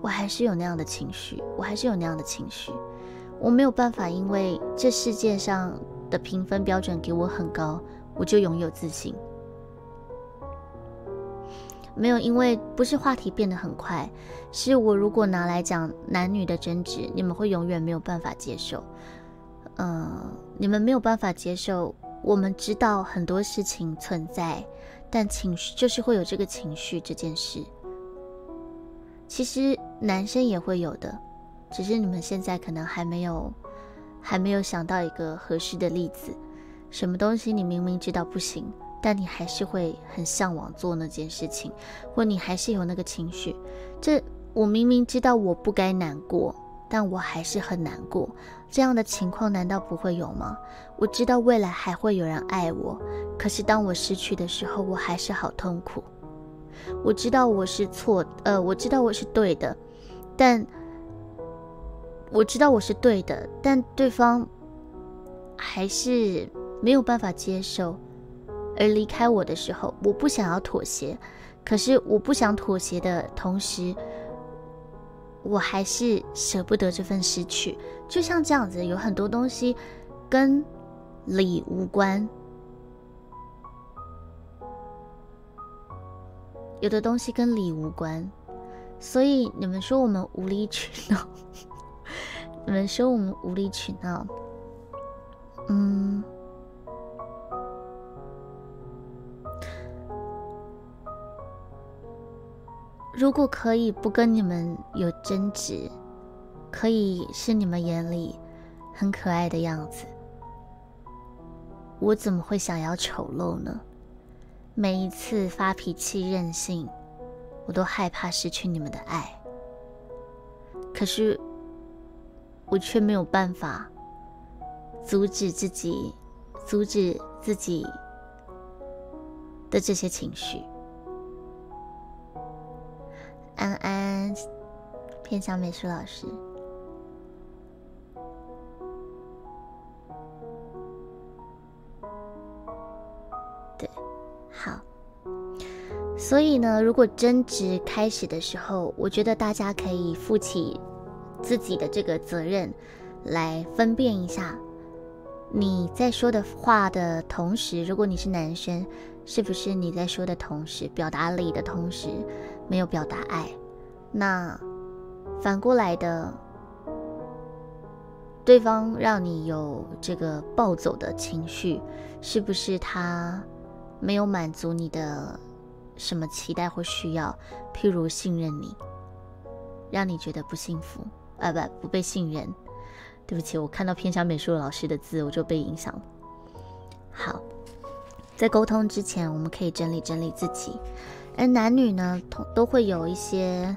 我还是有那样的情绪，我还是有那样的情绪，我没有办法，因为这世界上的评分标准给我很高，我就拥有自信。没有，因为不是话题变得很快，是我如果拿来讲男女的争执，你们会永远没有办法接受。嗯，你们没有办法接受。我们知道很多事情存在，但情绪就是会有这个情绪这件事。其实男生也会有的，只是你们现在可能还没有，还没有想到一个合适的例子。什么东西你明明知道不行，但你还是会很向往做那件事情，或你还是有那个情绪。这我明明知道我不该难过，但我还是很难过。这样的情况难道不会有吗？我知道未来还会有人爱我，可是当我失去的时候，我还是好痛苦。我知道我是错，呃，我知道我是对的，但我知道我是对的，但对方还是没有办法接受，而离开我的时候，我不想要妥协，可是我不想妥协的同时，我还是舍不得这份失去，就像这样子，有很多东西跟理无关。有的东西跟理无关，所以你们说我们无理取闹，你们说我们无理取闹，嗯，如果可以不跟你们有争执，可以是你们眼里很可爱的样子，我怎么会想要丑陋呢？每一次发脾气任性，我都害怕失去你们的爱。可是，我却没有办法阻止自己，阻止自己的这些情绪。安安，偏向美术老师。好。所以呢，如果争执开始的时候，我觉得大家可以负起自己的这个责任，来分辨一下你在说的话的同时，如果你是男生，是不是你在说的同时表达理的同时没有表达爱？那反过来的，对方让你有这个暴走的情绪，是不是他没有满足你的？什么期待或需要？譬如信任你，让你觉得不幸福啊，不不被信任。对不起，我看到偏向美术老师的字，我就被影响了。好，在沟通之前，我们可以整理整理自己。而男女呢，同都会有一些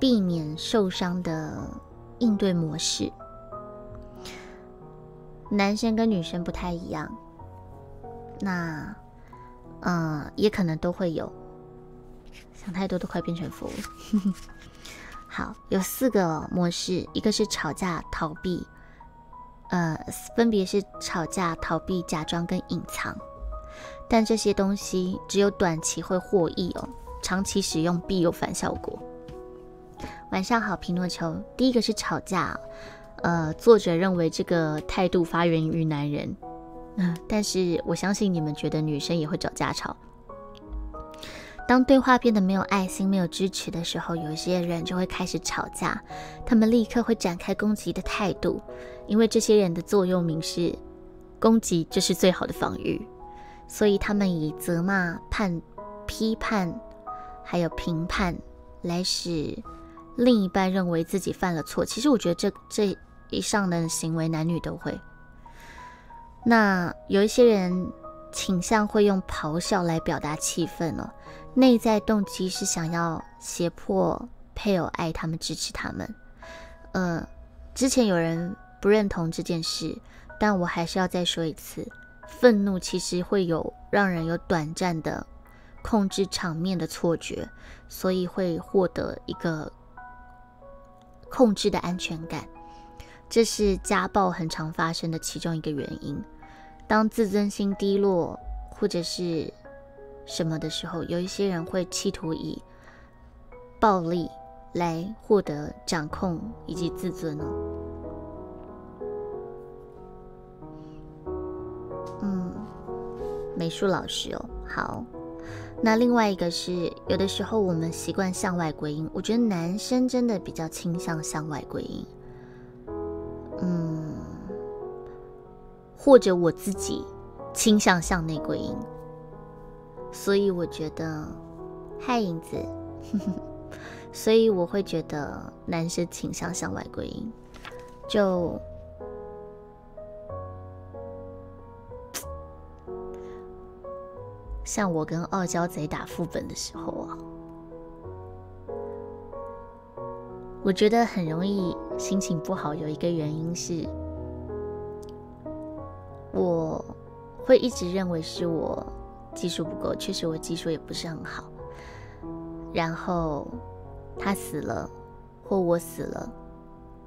避免受伤的应对模式。男生跟女生不太一样。那。嗯，也可能都会有，想太多都快变成佛了。好，有四个模式，一个是吵架逃避，呃，分别是吵架逃避、假装跟隐藏。但这些东西只有短期会获益哦，长期使用必有反效果。晚上好，皮诺丘。第一个是吵架，呃，作者认为这个态度发源于男人。嗯，但是我相信你们觉得女生也会找架吵。当对话变得没有爱心、没有支持的时候，有一些人就会开始吵架，他们立刻会展开攻击的态度，因为这些人的座右铭是“攻击就是最好的防御”，所以他们以责骂、判、批判，还有评判来使另一半认为自己犯了错。其实我觉得这这以上的行为，男女都会。那有一些人倾向会用咆哮来表达气氛哦，内在动机是想要胁迫配偶爱他们、支持他们。呃，之前有人不认同这件事，但我还是要再说一次：愤怒其实会有让人有短暂的控制场面的错觉，所以会获得一个控制的安全感。这是家暴很常发生的其中一个原因。当自尊心低落或者是什么的时候，有一些人会企图以暴力来获得掌控以及自尊哦。嗯，美术老师哦，好。那另外一个是，有的时候我们习惯向外归因，我觉得男生真的比较倾向向外归因。嗯。或者我自己倾向向内归因，所以我觉得，嗨影子，所以我会觉得男生倾向向外归因，就像我跟傲娇贼打副本的时候啊，我觉得很容易心情不好，有一个原因是。我会一直认为是我技术不够，确实我技术也不是很好。然后他死了，或我死了，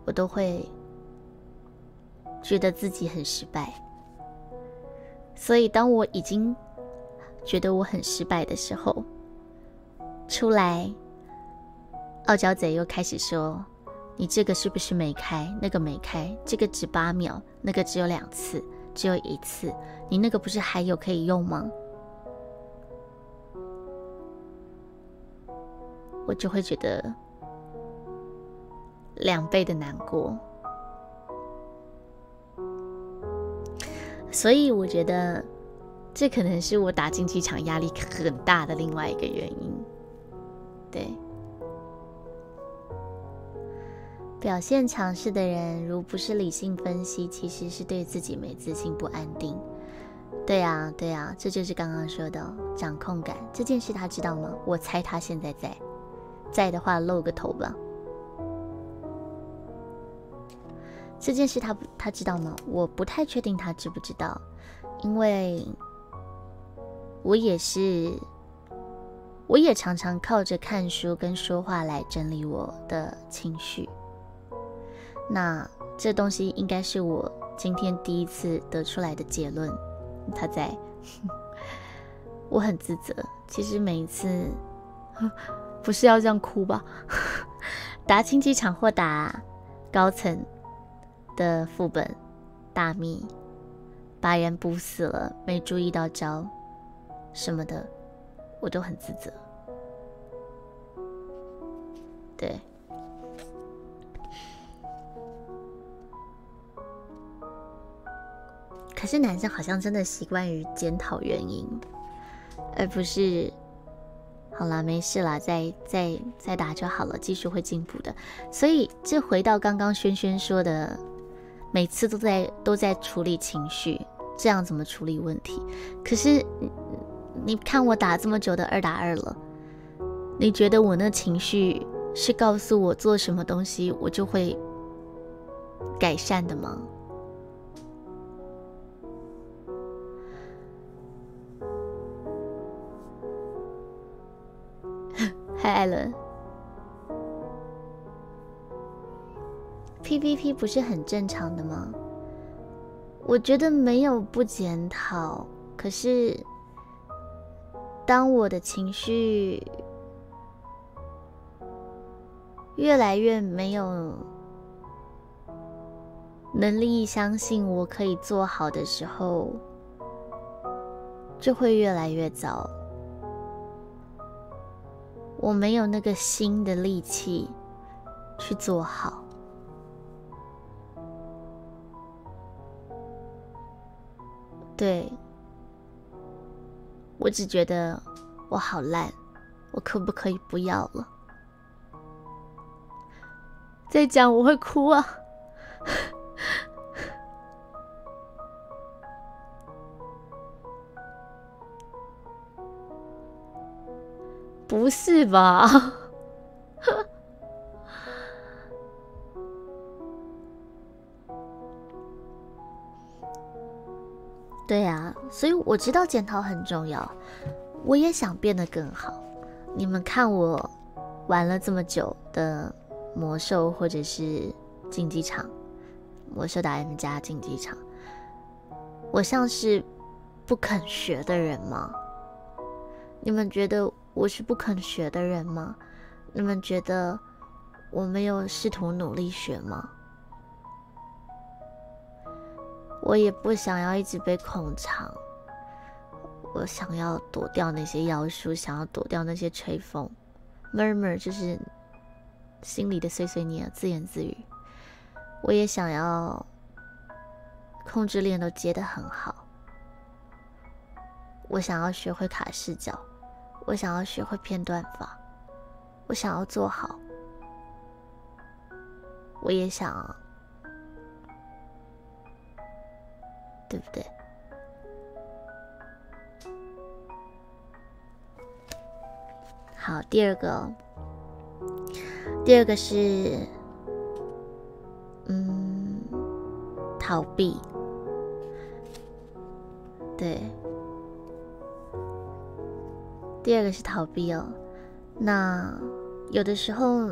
我都会觉得自己很失败。所以当我已经觉得我很失败的时候，出来傲娇贼又开始说：“你这个是不是没开？那个没开？这个只八秒，那个只有两次。”只有一次，你那个不是还有可以用吗？我就会觉得两倍的难过，所以我觉得这可能是我打竞技场压力很大的另外一个原因。对，表现强势的人，如不是理性分析，其实是对自己没自信、不安定。对呀，对呀，这就是刚刚说的掌控感这件事，他知道吗？我猜他现在在，在的话露个头吧。这件事他他知道吗？我不太确定他知不知道，因为我也是，我也常常靠着看书跟说话来整理我的情绪。那这东西应该是我今天第一次得出来的结论。他在，我很自责。其实每一次，不是要这样哭吧？打竞技场或打高层的副本大秘，把人补死了，没注意到招什么的，我都很自责。对。可是男生好像真的习惯于检讨原因，而不是好啦，没事啦，再再再打就好了，技术会进步的。所以这回到刚刚轩轩说的，每次都在都在处理情绪，这样怎么处理问题？可是你看我打这么久的二打二了，你觉得我那情绪是告诉我做什么东西我就会改善的吗？艾伦，PVP 不是很正常的吗？我觉得没有不检讨，可是当我的情绪越来越没有能力相信我可以做好的时候，就会越来越糟。我没有那个心的力气去做好，对我只觉得我好烂，我可不可以不要了？再讲我会哭啊！不是吧？对呀，所以我知道检讨很重要，我也想变得更好。你们看我玩了这么久的魔兽或者是竞技场，魔兽打 M 加竞技场，我像是不肯学的人吗？你们觉得？我是不肯学的人吗？你们觉得我没有试图努力学吗？我也不想要一直被控场，我想要躲掉那些妖术，想要躲掉那些吹风，murmur 就是心里的碎碎念，自言自语。我也想要控制链都接得很好，我想要学会卡视角。我想要学会片段法，我想要做好，我也想，对不对？好，第二个，第二个是，嗯，逃避，对。第二个是逃避哦，那有的时候，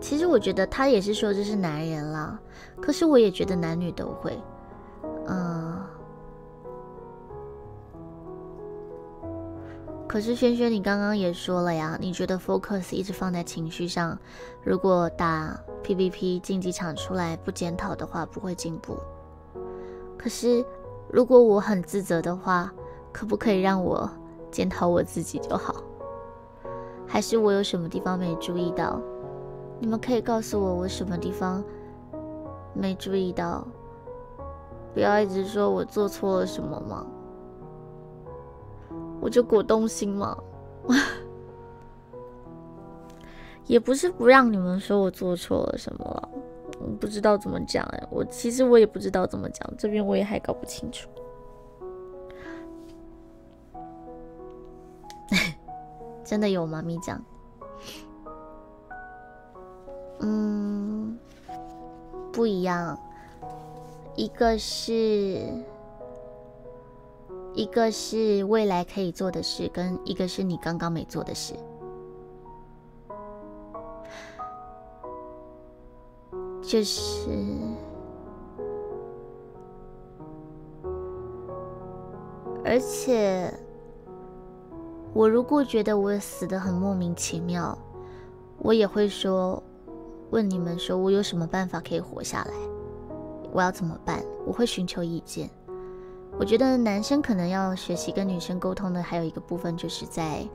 其实我觉得他也是说这是男人啦，可是我也觉得男女都会，嗯。可是轩轩，你刚刚也说了呀，你觉得 focus 一直放在情绪上，如果打 PVP 竞技场出来不检讨的话，不会进步。可是如果我很自责的话，可不可以让我？检讨我自己就好，还是我有什么地方没注意到？你们可以告诉我我什么地方没注意到，不要一直说我做错了什么吗？我就果冻心吗？也不是不让你们说我做错了什么了，我不知道怎么讲哎，我其实我也不知道怎么讲，这边我也还搞不清楚。真的有吗？咪酱，嗯，不一样，一个是，一个是未来可以做的事，跟一个是你刚刚没做的事。就是，而且，我如果觉得我死的很莫名其妙，我也会说，问你们说我有什么办法可以活下来，我要怎么办？我会寻求意见。我觉得男生可能要学习跟女生沟通的，还有一个部分就是在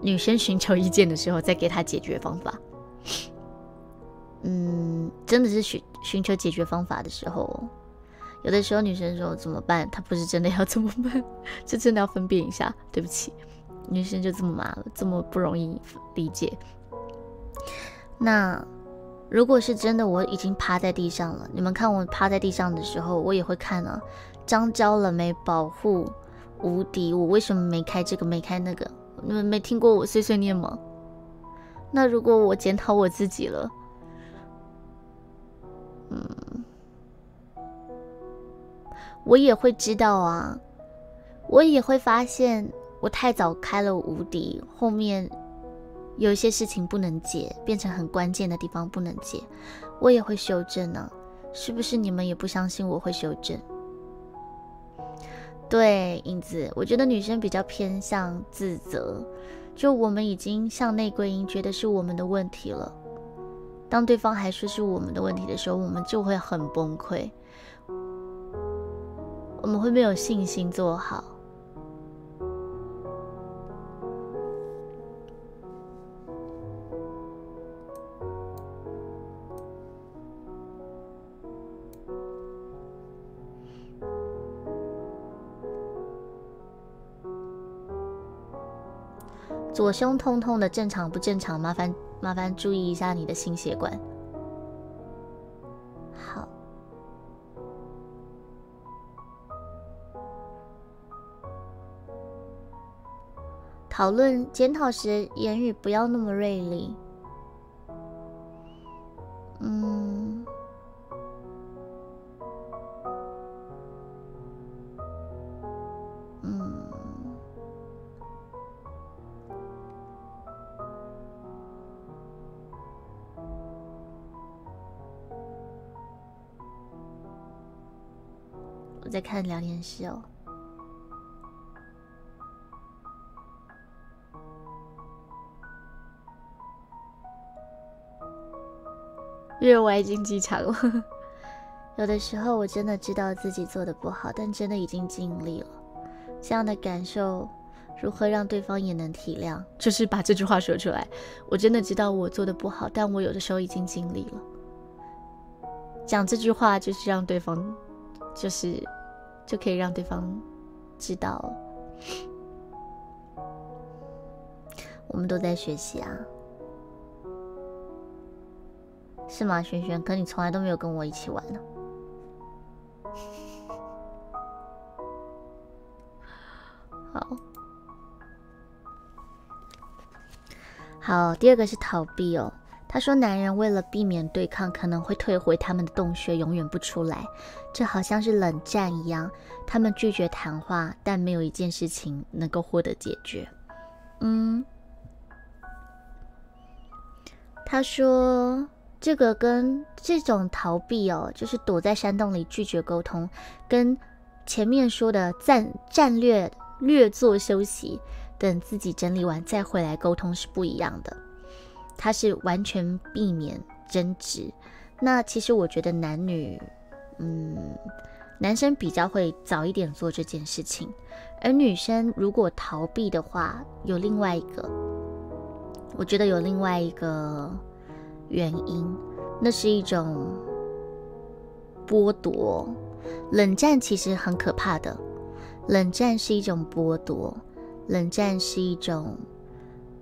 女生寻求意见的时候，再给他解决方法。嗯，真的是寻寻求解决方法的时候，有的时候女生说怎么办，她不是真的要怎么办，就真的要分辨一下。对不起，女生就这么麻了，这么不容易理解。那如果是真的，我已经趴在地上了，你们看我趴在地上的时候，我也会看啊。张娇了没？保护无敌，我为什么没开这个，没开那个？你们没听过我碎碎念吗？那如果我检讨我自己了？嗯，我也会知道啊，我也会发现我太早开了无敌，后面有一些事情不能解，变成很关键的地方不能解，我也会修正呢。是不是你们也不相信我会修正？对，影子，我觉得女生比较偏向自责，就我们已经向内归因，觉得是我们的问题了。当对方还说是我们的问题的时候，我们就会很崩溃，我们会没有信心做好。左胸痛痛的，正常不正常？麻烦。麻烦注意一下你的心血管。好，讨论检讨时言语不要那么锐利。嗯。我在看聊天室哦。日我已经机场了。有的时候我真的知道自己做的不好，但真的已经尽力了。这样的感受，如何让对方也能体谅？就是把这句话说出来。我真的知道我做的不好，但我有的时候已经尽力了。讲这句话就是让对方，就是。就可以让对方知道，我们都在学习啊，是吗，轩轩？可你从来都没有跟我一起玩呢。好，好，第二个是逃避哦。他说：“男人为了避免对抗，可能会退回他们的洞穴，永远不出来。这好像是冷战一样，他们拒绝谈话，但没有一件事情能够获得解决。”嗯，他说：“这个跟这种逃避哦，就是躲在山洞里拒绝沟通，跟前面说的战战略略作休息，等自己整理完再回来沟通是不一样的。”他是完全避免争执，那其实我觉得男女，嗯，男生比较会早一点做这件事情，而女生如果逃避的话，有另外一个，我觉得有另外一个原因，那是一种剥夺。冷战其实很可怕的，冷战是一种剥夺，冷战是一种。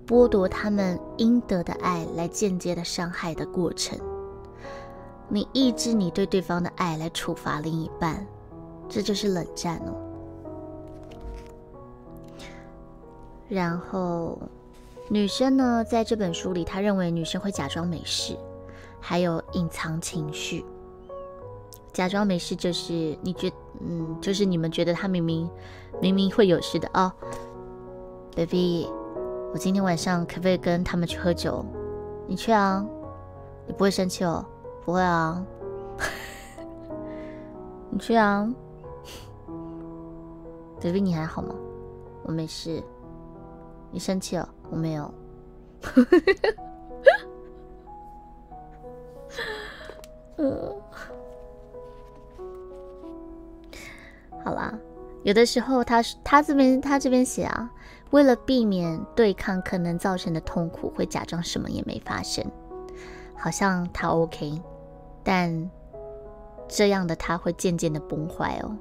剥夺他们应得的爱来间接的伤害的过程。你抑制你对对方的爱来处罚另一半，这就是冷战哦。然后，女生呢，在这本书里，她认为女生会假装没事，还有隐藏情绪。假装没事就是你觉，嗯，就是你们觉得他明明明明会有事的哦，baby，我今天晚上可不可以跟他们去喝酒？你去啊，你不会生气哦？不会啊，你去啊，baby，你还好吗？我没事。你生气了？我没有。呃，好啦，有的时候他他这边他这边写啊，为了避免对抗可能造成的痛苦，会假装什么也没发生，好像他 OK，但这样的他会渐渐的崩坏哦。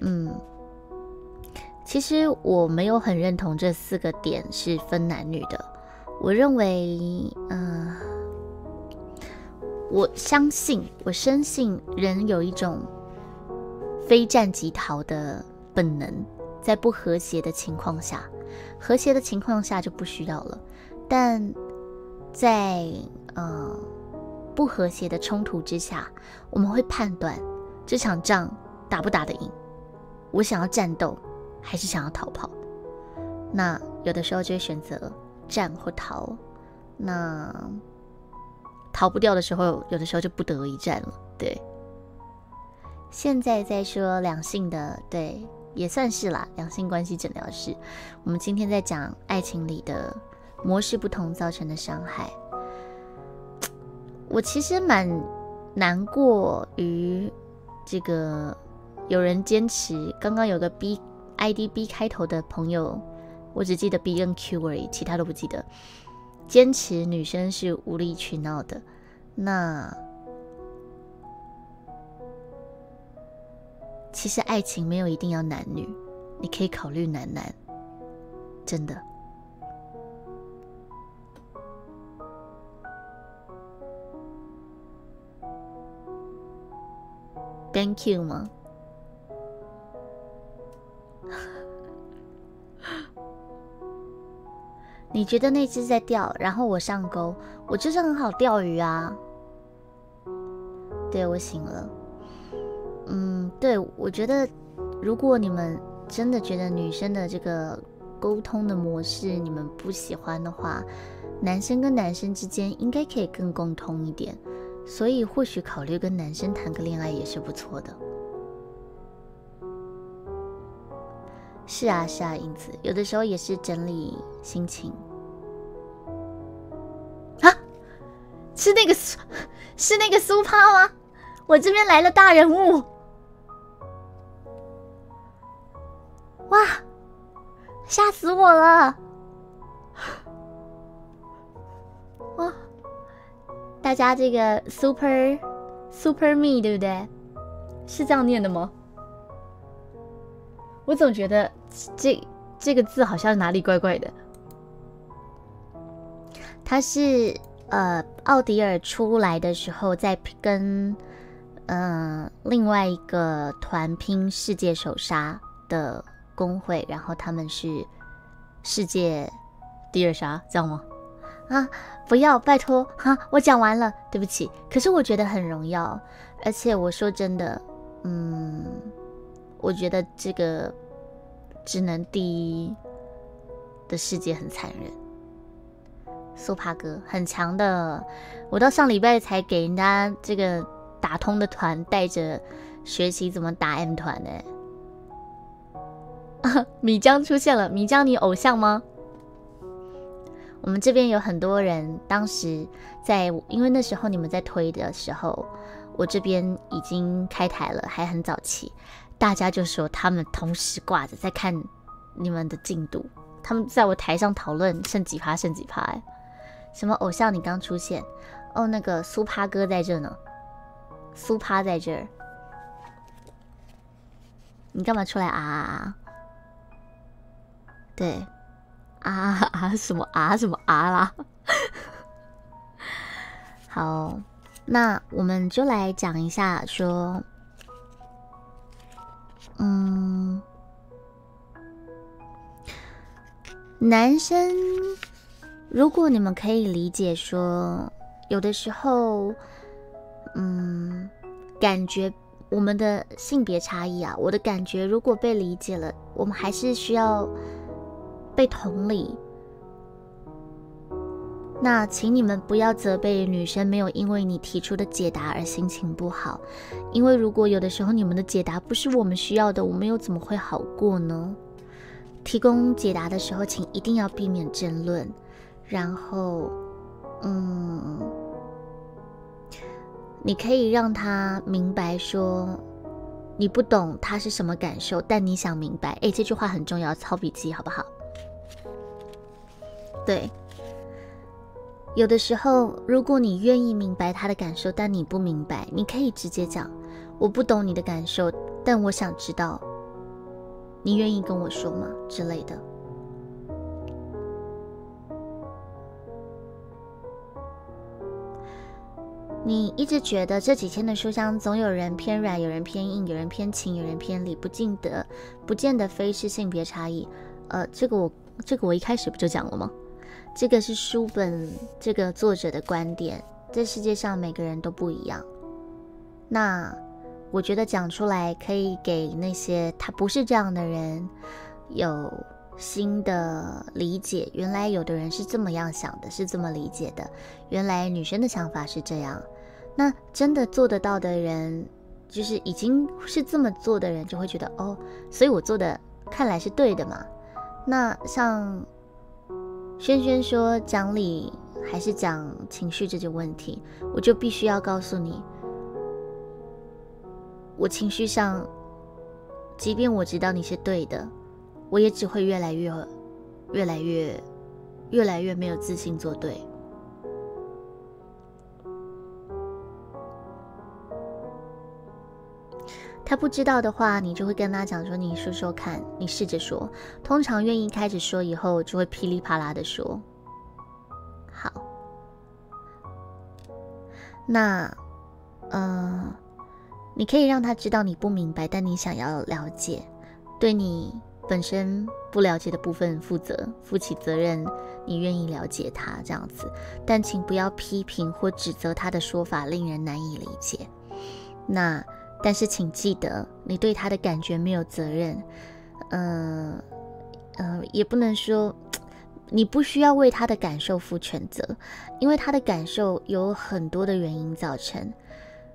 嗯。其实我没有很认同这四个点是分男女的。我认为，嗯，我相信，我深信人有一种非战即逃的本能，在不和谐的情况下，和谐的情况下就不需要了。但在呃不和谐的冲突之下，我们会判断这场仗打不打得赢，我想要战斗。还是想要逃跑，那有的时候就会选择战或逃。那逃不掉的时候，有的时候就不得已战了。对，现在在说两性的，对，也算是啦，两性关系诊疗室。我们今天在讲爱情里的模式不同造成的伤害。我其实蛮难过于这个有人坚持，刚刚有个 B。I D B 开头的朋友，我只记得 B 跟 Q 而已，其他都不记得。坚持女生是无理取闹的，那其实爱情没有一定要男女，你可以考虑男男，真的。Thank you 吗？你觉得那只在钓，然后我上钩，我就是很好钓鱼啊。对我醒了，嗯，对我觉得，如果你们真的觉得女生的这个沟通的模式你们不喜欢的话，男生跟男生之间应该可以更共通一点，所以或许考虑跟男生谈个恋爱也是不错的。是啊，是啊，影子有的时候也是整理心情啊。是那个，是那个苏趴吗？我这边来了大人物，哇，吓死我了！哇，大家这个 super super me 对不对？是这样念的吗？我总觉得。这这个字好像哪里怪怪的。他是呃，奥迪尔出来的时候在跟嗯另外一个团拼世界首杀的工会，然后他们是世界第二啥，这样吗？啊，不要，拜托哈，我讲完了，对不起。可是我觉得很荣耀，而且我说真的，嗯，我觉得这个。只能第一的世界很残忍，苏帕哥很强的，我到上礼拜才给人家这个打通的团带着学习怎么打 M 团呢。米江出现了，米江你偶像吗？我们这边有很多人，当时在因为那时候你们在推的时候，我这边已经开台了，还很早期。大家就说他们同时挂着在看你们的进度，他们在我台上讨论剩几趴剩几趴哎，什么偶像你刚出现哦，那个苏趴哥在这呢，苏趴在这儿，你干嘛出来啊啊？对，啊啊 什么啊什么啊啦。好，那我们就来讲一下，说，嗯，男生，如果你们可以理解说，有的时候，嗯，感觉我们的性别差异啊，我的感觉如果被理解了，我们还是需要被同理。那请你们不要责备女生没有因为你提出的解答而心情不好，因为如果有的时候你们的解答不是我们需要的，我们又怎么会好过呢？提供解答的时候，请一定要避免争论，然后，嗯，你可以让他明白说你不懂他是什么感受，但你想明白。诶，这句话很重要，抄笔记好不好？对。有的时候，如果你愿意明白他的感受，但你不明白，你可以直接讲：“我不懂你的感受，但我想知道，你愿意跟我说吗？”之类的。你一直觉得这几天的书香总有人偏软，有人偏硬，有人偏情，有人偏理，不见得，不见得非是性别差异。呃，这个我，这个我一开始不就讲了吗？这个是书本这个作者的观点，这世界上每个人都不一样。那我觉得讲出来可以给那些他不是这样的人有新的理解。原来有的人是这么样想的，是这么理解的。原来女生的想法是这样。那真的做得到的人，就是已经是这么做的人，就会觉得哦，所以我做的看来是对的嘛。那像。轩轩说：“讲理还是讲情绪这件问题，我就必须要告诉你，我情绪上，即便我知道你是对的，我也只会越来越、越来越、越来越没有自信做对。”他不知道的话，你就会跟他讲说：“你说说看，你试着说。”通常愿意开始说以后，就会噼里啪啦的说。好，那，嗯，你可以让他知道你不明白，但你想要了解，对你本身不了解的部分负责，负起责任。你愿意了解他这样子，但请不要批评或指责他的说法令人难以理解。那。但是请记得，你对他的感觉没有责任，嗯嗯，也不能说 你不需要为他的感受负全责，因为他的感受有很多的原因造成。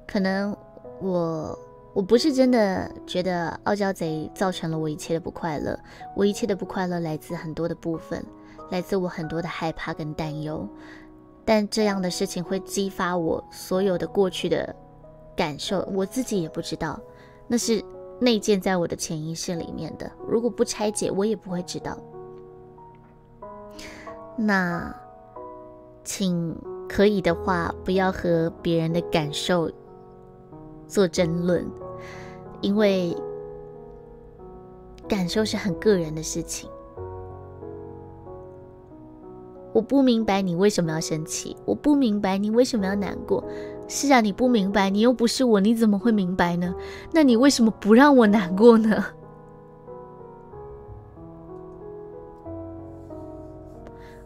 可能我我不是真的觉得傲娇贼造成了我一切的不快乐，我一切的不快乐来自很多的部分，来自我很多的害怕跟担忧，但这样的事情会激发我所有的过去的。感受我自己也不知道，那是内建在我的潜意识里面的。如果不拆解，我也不会知道。那，请可以的话，不要和别人的感受做争论，因为感受是很个人的事情。我不明白你为什么要生气，我不明白你为什么要难过。是啊，你不明白，你又不是我，你怎么会明白呢？那你为什么不让我难过呢？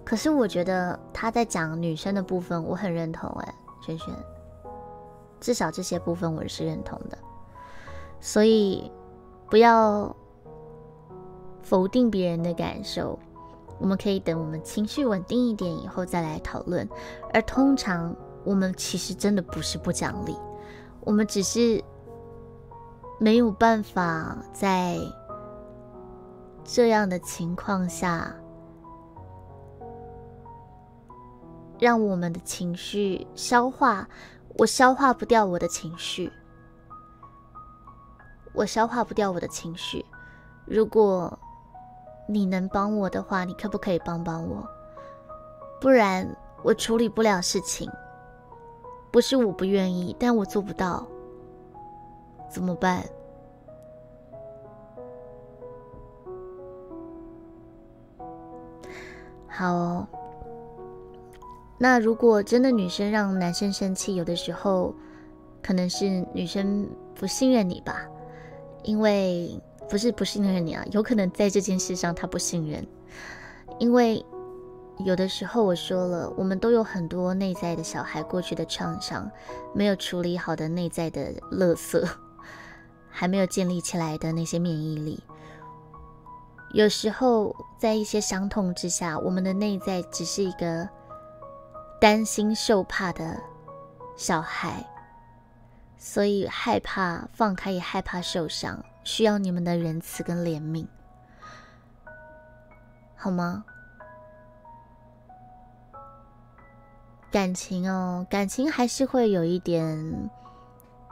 可是我觉得他在讲女生的部分，我很认同。哎，轩轩，至少这些部分我是认同的。所以不要否定别人的感受，我们可以等我们情绪稳定一点以后再来讨论。而通常。我们其实真的不是不讲理，我们只是没有办法在这样的情况下，让我们的情绪消化。我消化不掉我的情绪，我消化不掉我的情绪。如果你能帮我的话，你可不可以帮帮我？不然我处理不了事情。不是我不愿意，但我做不到，怎么办？好哦。那如果真的女生让男生生气，有的时候可能是女生不信任你吧，因为不是不信任你啊，有可能在这件事上他不信任，因为有的时候我说了，我们都有很多内在的小孩过去的创伤，没有处理好的内在的垃圾，还没有建立起来的那些免疫力，有时候在一些伤痛之下，我们的内在只是一个。担心受怕的小孩，所以害怕放开，也害怕受伤，需要你们的仁慈跟怜悯，好吗？感情哦，感情还是会有一点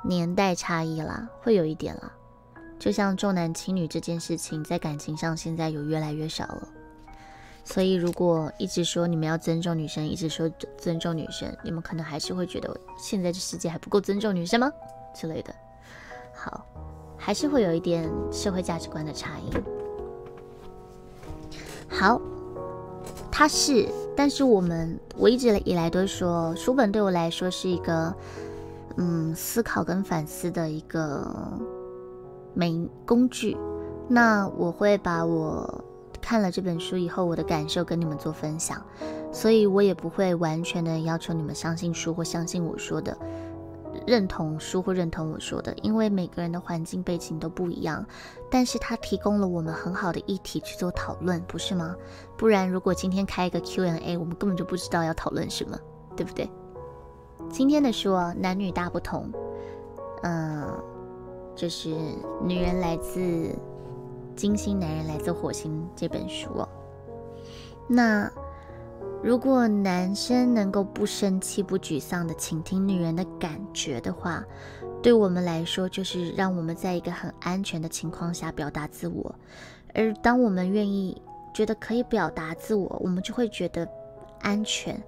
年代差异啦，会有一点啦。就像重男轻女这件事情，在感情上现在有越来越少了。所以，如果一直说你们要尊重女生，一直说尊重女生，你们可能还是会觉得现在这世界还不够尊重女生吗？之类的。好，还是会有一点社会价值观的差异。好，他是，但是我们我一直以来都说，书本对我来说是一个，嗯，思考跟反思的一个美工具。那我会把我。看了这本书以后，我的感受跟你们做分享，所以我也不会完全的要求你们相信书或相信我说的，认同书或认同我说的，因为每个人的环境背景都不一样。但是它提供了我们很好的议题去做讨论，不是吗？不然如果今天开一个 Q&A，我们根本就不知道要讨论什么，对不对？今天的书啊，男女大不同，嗯，就是女人来自。金星男人来自火星这本书哦，那如果男生能够不生气、不沮丧的倾听女人的感觉的话，对我们来说就是让我们在一个很安全的情况下表达自我。而当我们愿意觉得可以表达自我，我们就会觉得安全，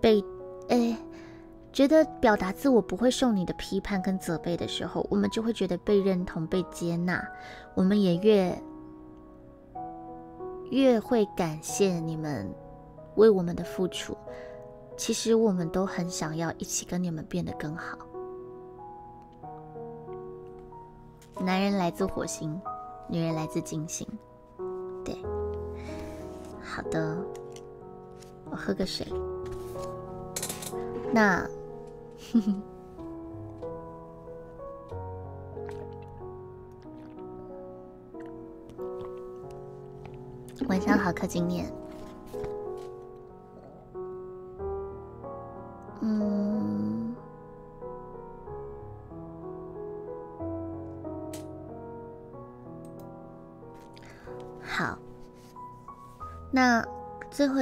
被诶。觉得表达自我不会受你的批判跟责备的时候，我们就会觉得被认同、被接纳，我们也越越会感谢你们为我们的付出。其实我们都很想要一起跟你们变得更好。男人来自火星，女人来自金星。对，好的，我喝个水。那。晚上好，柯金念。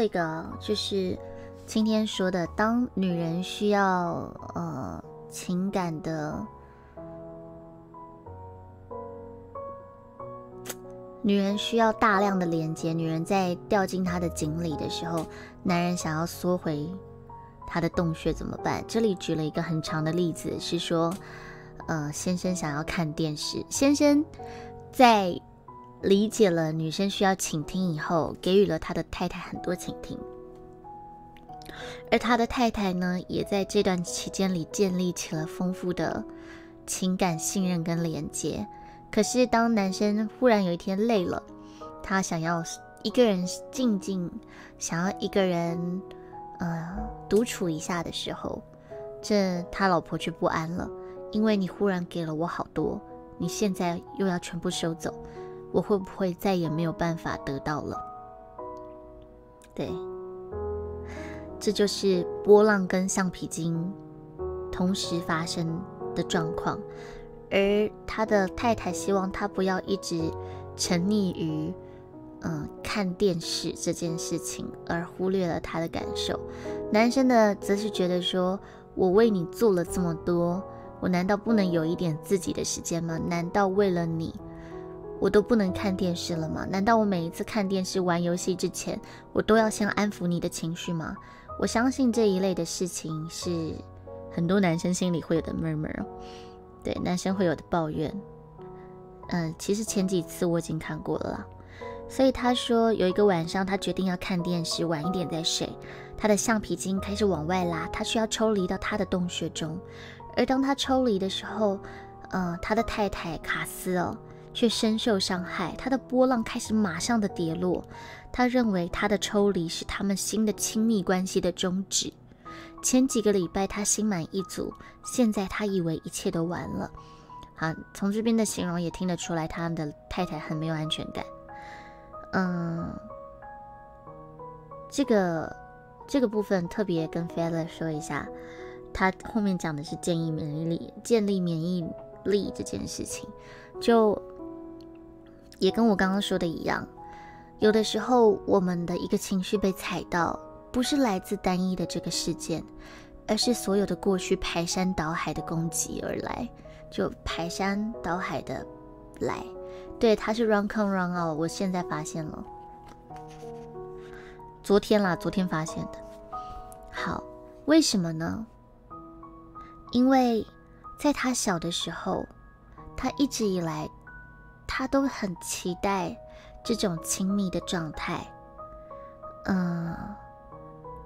最后一个就是。今天说的，当女人需要呃情感的，女人需要大量的连接，女人在掉进她的井里的时候，男人想要缩回他的洞穴怎么办？这里举了一个很长的例子，是说，呃，先生想要看电视，先生在理解了女生需要倾听以后，给予了他的太太很多倾听。而他的太太呢，也在这段期间里建立起了丰富的情感信任跟连接。可是，当男生忽然有一天累了，他想要一个人静静，想要一个人呃独处一下的时候，这他老婆却不安了，因为你忽然给了我好多，你现在又要全部收走，我会不会再也没有办法得到了？对。这就是波浪跟橡皮筋同时发生的状况，而他的太太希望他不要一直沉溺于嗯看电视这件事情，而忽略了他的感受。男生的则是觉得说：“我为你做了这么多，我难道不能有一点自己的时间吗？难道为了你，我都不能看电视了吗？难道我每一次看电视、玩游戏之前，我都要先安抚你的情绪吗？”我相信这一类的事情是很多男生心里会有的 murmur，对，男生会有的抱怨。嗯，其实前几次我已经看过了，所以他说有一个晚上，他决定要看电视，晚一点再睡。他的橡皮筋开始往外拉，他需要抽离到他的洞穴中。而当他抽离的时候，呃，他的太太卡斯哦，却深受伤害。他的波浪开始马上的跌落。他认为他的抽离是他们新的亲密关系的终止。前几个礼拜他心满意足，现在他以为一切都完了。好，从这边的形容也听得出来，他的太太很没有安全感。嗯，这个这个部分特别跟 f e l e r 说一下，他后面讲的是建议免疫力、建立免疫力这件事情，就也跟我刚刚说的一样，有的时候我们的一个情绪被踩到，不是来自单一的这个事件，而是所有的过去排山倒海的攻击而来。就排山倒海的来，对，他是 run come run out。我现在发现了，昨天啦，昨天发现的。好，为什么呢？因为在他小的时候，他一直以来，他都很期待这种亲密的状态，嗯，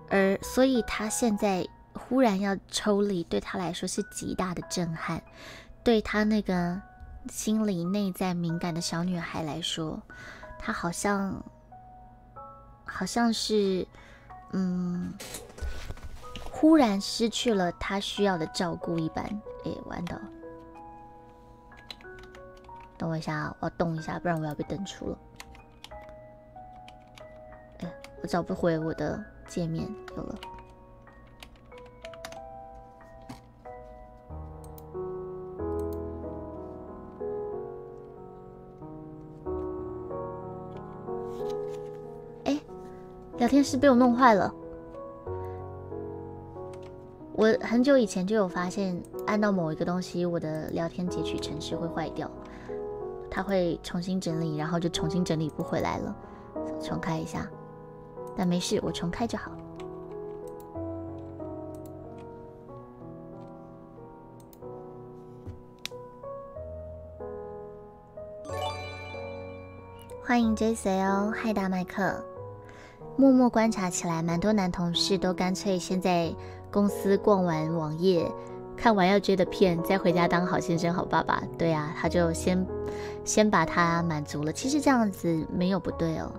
而所以他现在忽然要抽离，对他来说是极大的震撼。对她那个心理内在敏感的小女孩来说，她好像好像是，嗯，忽然失去了她需要的照顾一般。哎，完了！等我一下啊，我要动一下，不然我要被登出了。哎，我找不回我的界面，有了。聊天室被我弄坏了。我很久以前就有发现，按到某一个东西，我的聊天截取程式会坏掉，他会重新整理，然后就重新整理不回来了。重开一下，但没事，我重开就好。欢迎 J C 哦，嗨大麦克。默默观察起来，蛮多男同事都干脆先在公司逛完网页，看完要追的片，再回家当好先生、好爸爸。对啊，他就先先把他满足了。其实这样子没有不对哦，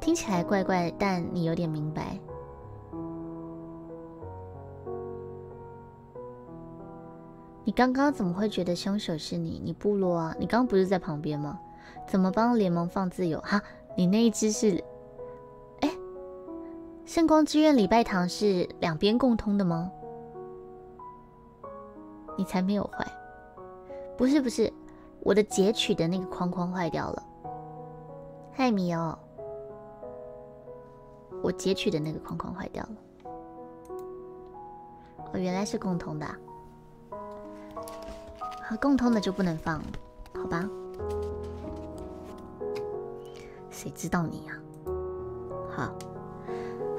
听起来怪怪，但你有点明白。你刚刚怎么会觉得凶手是你？你部落啊？你刚刚不是在旁边吗？怎么帮联盟放自由？哈，你那一只是？哎圣光之愿礼拜堂是两边共通的吗？你才没有坏，不是不是，我的截取的那个框框坏掉了。嗨米哦，我截取的那个框框坏掉了。哦，原来是共通的，和共通的就不能放，好吧？谁知道你呀？好。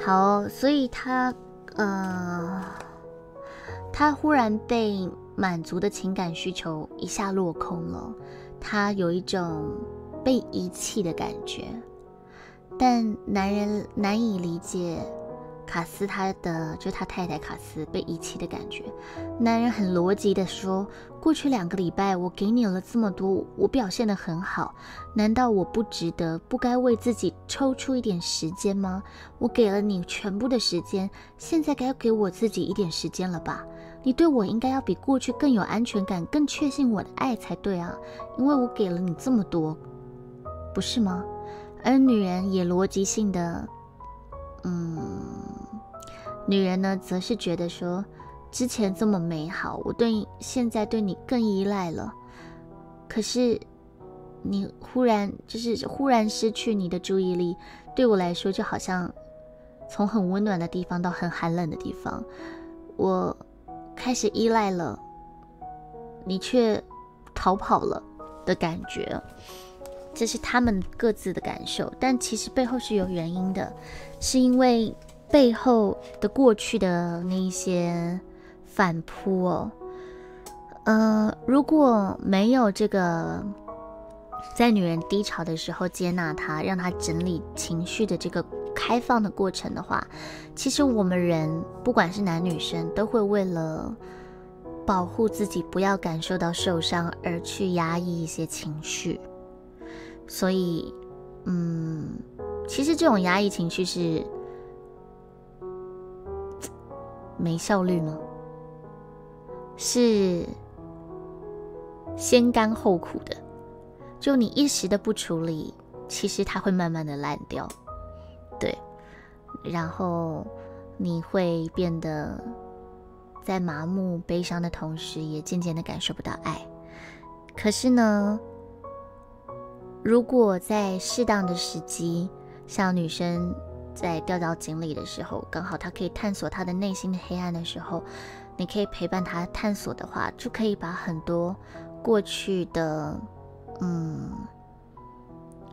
好，所以他，呃，他忽然被满足的情感需求一下落空了，他有一种被遗弃的感觉，但男人难以理解。卡斯他的就他太太卡斯被遗弃的感觉，男人很逻辑的说：过去两个礼拜我给你了这么多，我表现的很好，难道我不值得，不该为自己抽出一点时间吗？我给了你全部的时间，现在该给我自己一点时间了吧？你对我应该要比过去更有安全感，更确信我的爱才对啊，因为我给了你这么多，不是吗？而女人也逻辑性的，嗯。女人呢，则是觉得说，之前这么美好，我对现在对你更依赖了。可是，你忽然就是忽然失去你的注意力，对我来说就好像从很温暖的地方到很寒冷的地方，我开始依赖了，你却逃跑了的感觉。这是他们各自的感受，但其实背后是有原因的，是因为。背后的过去的那一些反扑哦，呃，如果没有这个在女人低潮的时候接纳她，让她整理情绪的这个开放的过程的话，其实我们人不管是男女生，都会为了保护自己不要感受到受伤而去压抑一些情绪。所以，嗯，其实这种压抑情绪是没效率吗？是先甘后苦的。就你一时的不处理，其实它会慢慢的烂掉，然后你会变得在麻木悲伤的同时，也渐渐的感受不到爱。可是呢，如果在适当的时机，像女生在掉到井里的时候，刚好她可以探索她的内心的黑暗的时候，你可以陪伴她探索的话，就可以把很多过去的。嗯，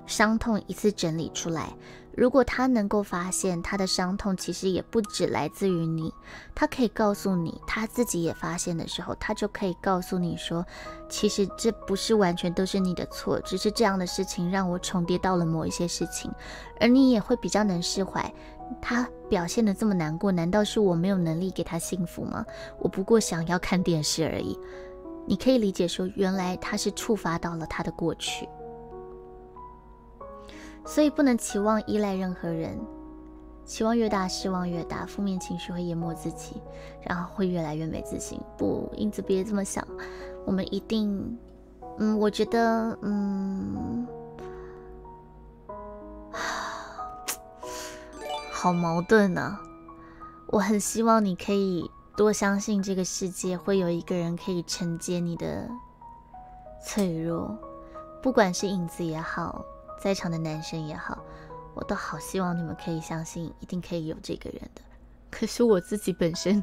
伤痛一次整理出来。如果他能够发现他的伤痛其实也不止来自于你，他可以告诉你，他自己也发现的时候，他就可以告诉你说，其实这不是完全都是你的错，只是这样的事情让我重叠到了某一些事情，而你也会比较能释怀。他表现的这么难过，难道是我没有能力给他幸福吗？我不过想要看电视而已。你可以理解说，原来他是触发到了他的过去，所以不能期望依赖任何人，期望越大失望越大，负面情绪会淹没自己，然后会越来越没自信。不，因此别这么想，我们一定，嗯，我觉得，嗯，好矛盾啊！我很希望你可以。多相信这个世界会有一个人可以承接你的脆弱，不管是影子也好，在场的男生也好，我都好希望你们可以相信，一定可以有这个人的。可是我自己本身，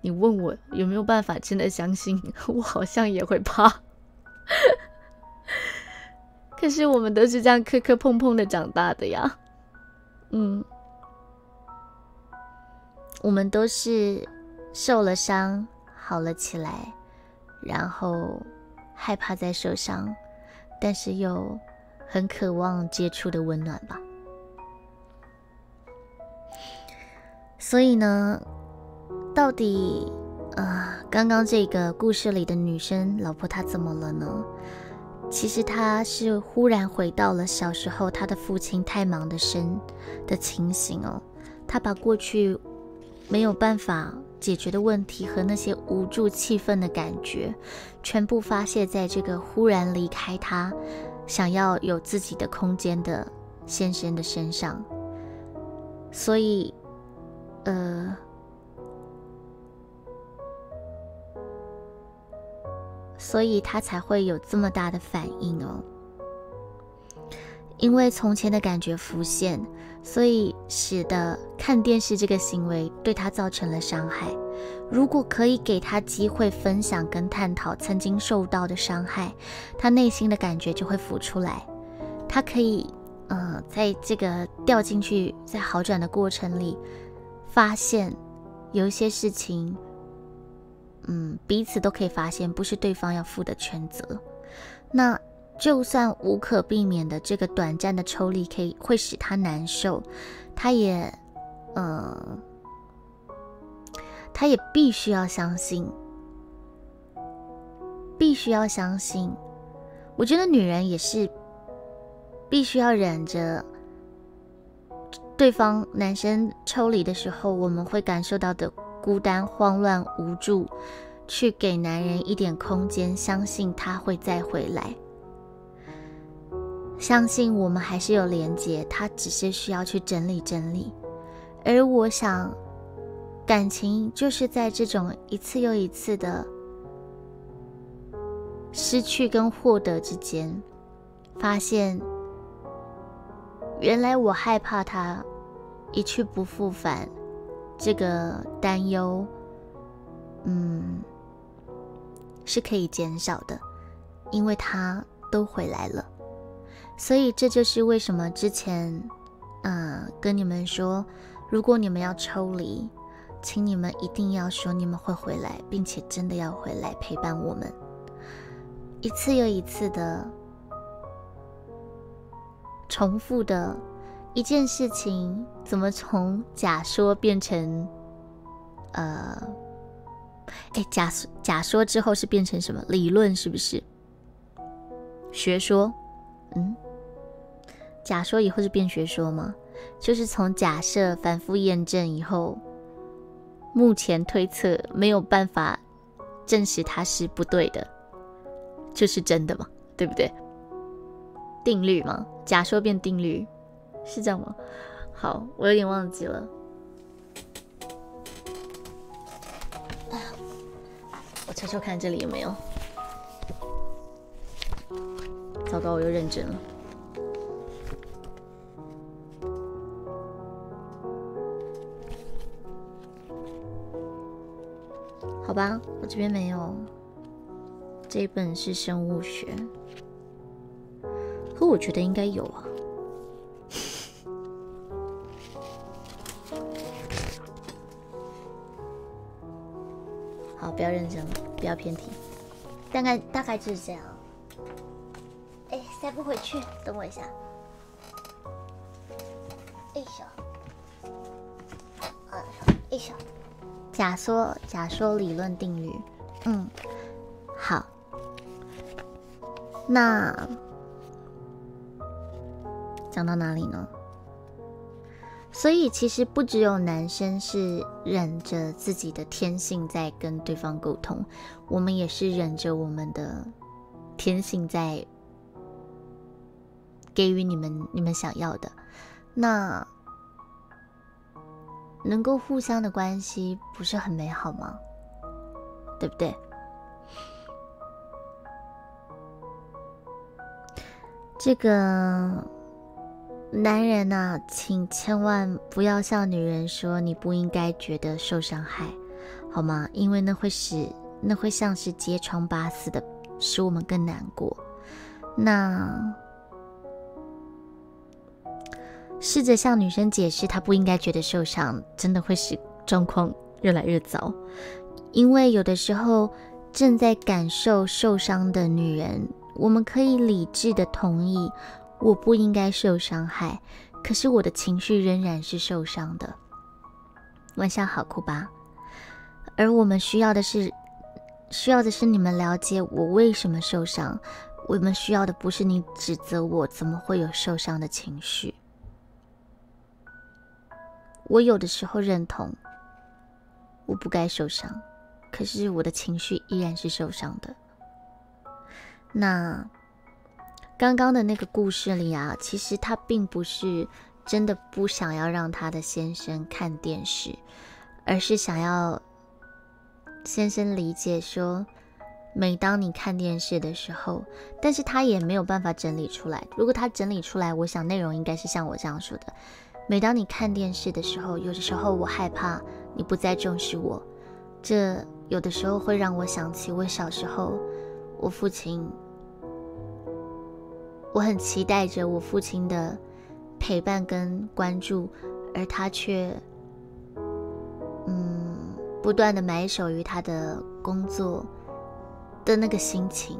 你问我有没有办法真的相信，我好像也会怕。可是我们都是这样磕磕碰碰的长大的呀，嗯，我们都是。受了伤，好了起来，然后害怕再受伤，但是又很渴望接触的温暖吧。所以呢，到底啊，刚刚这个故事里的女生老婆她怎么了呢？其实她是忽然回到了小时候她的父亲太忙的生的情形哦，她把过去没有办法。解决的问题和那些无助、气愤的感觉，全部发泄在这个忽然离开他、想要有自己的空间的先生的身上。所以，呃，所以他才会有这么大的反应哦。因为从前的感觉浮现，所以使得看电视这个行为对他造成了伤害。如果可以给他机会分享跟探讨曾经受到的伤害，他内心的感觉就会浮出来。他可以，呃，在这个掉进去，在好转的过程里，发现有一些事情，嗯，彼此都可以发现，不是对方要负的全责。那。就算无可避免的这个短暂的抽离可以会使他难受，他也，呃，他也必须要相信，必须要相信。我觉得女人也是必须要忍着对方男生抽离的时候，我们会感受到的孤单、慌乱、无助，去给男人一点空间，相信他会再回来。相信我们还是有连接，他只是需要去整理整理。而我想，感情就是在这种一次又一次的失去跟获得之间，发现原来我害怕他一去不复返，这个担忧，嗯，是可以减少的，因为他都回来了。所以这就是为什么之前，嗯，跟你们说，如果你们要抽离，请你们一定要说你们会回来，并且真的要回来陪伴我们，一次又一次的重复的一件事情，怎么从假说变成呃，哎，假假说之后是变成什么理论？是不是学说？嗯，假说以后是变学说吗？就是从假设反复验证以后，目前推测没有办法证实它是不对的，就是真的嘛？对不对？定律吗？假说变定律，是这样吗？好，我有点忘记了。我瞅瞅看这里有没有。糟糕，我又认真了。好吧，我这边没有。这本是生物学，可我觉得应该有啊。好，不要认真了，不要偏题。大概大概就是这样。哎，塞不回去，等我一下。哎小，啊，哎小。假说假说理论定律，嗯，好，那讲到哪里呢？所以其实不只有男生是忍着自己的天性在跟对方沟通，我们也是忍着我们的天性在给予你们你们想要的。那。能够互相的关系不是很美好吗？对不对？这个男人呐，请千万不要向女人说你不应该觉得受伤害，好吗？因为那会使那会像是揭疮疤似的，使我们更难过。那。试着向女生解释，她不应该觉得受伤，真的会使状况越来越糟。因为有的时候，正在感受受伤的女人，我们可以理智的同意，我不应该受伤害，可是我的情绪仍然是受伤的。晚上好，哭吧。而我们需要的是，需要的是你们了解我为什么受伤。我们需要的不是你指责我怎么会有受伤的情绪。我有的时候认同，我不该受伤，可是我的情绪依然是受伤的。那刚刚的那个故事里啊，其实他并不是真的不想要让他的先生看电视，而是想要先生理解说，每当你看电视的时候，但是他也没有办法整理出来。如果他整理出来，我想内容应该是像我这样说的。每当你看电视的时候，有的时候我害怕你不再重视我，这有的时候会让我想起我小时候，我父亲，我很期待着我父亲的陪伴跟关注，而他却，嗯，不断的埋首于他的工作的那个心情，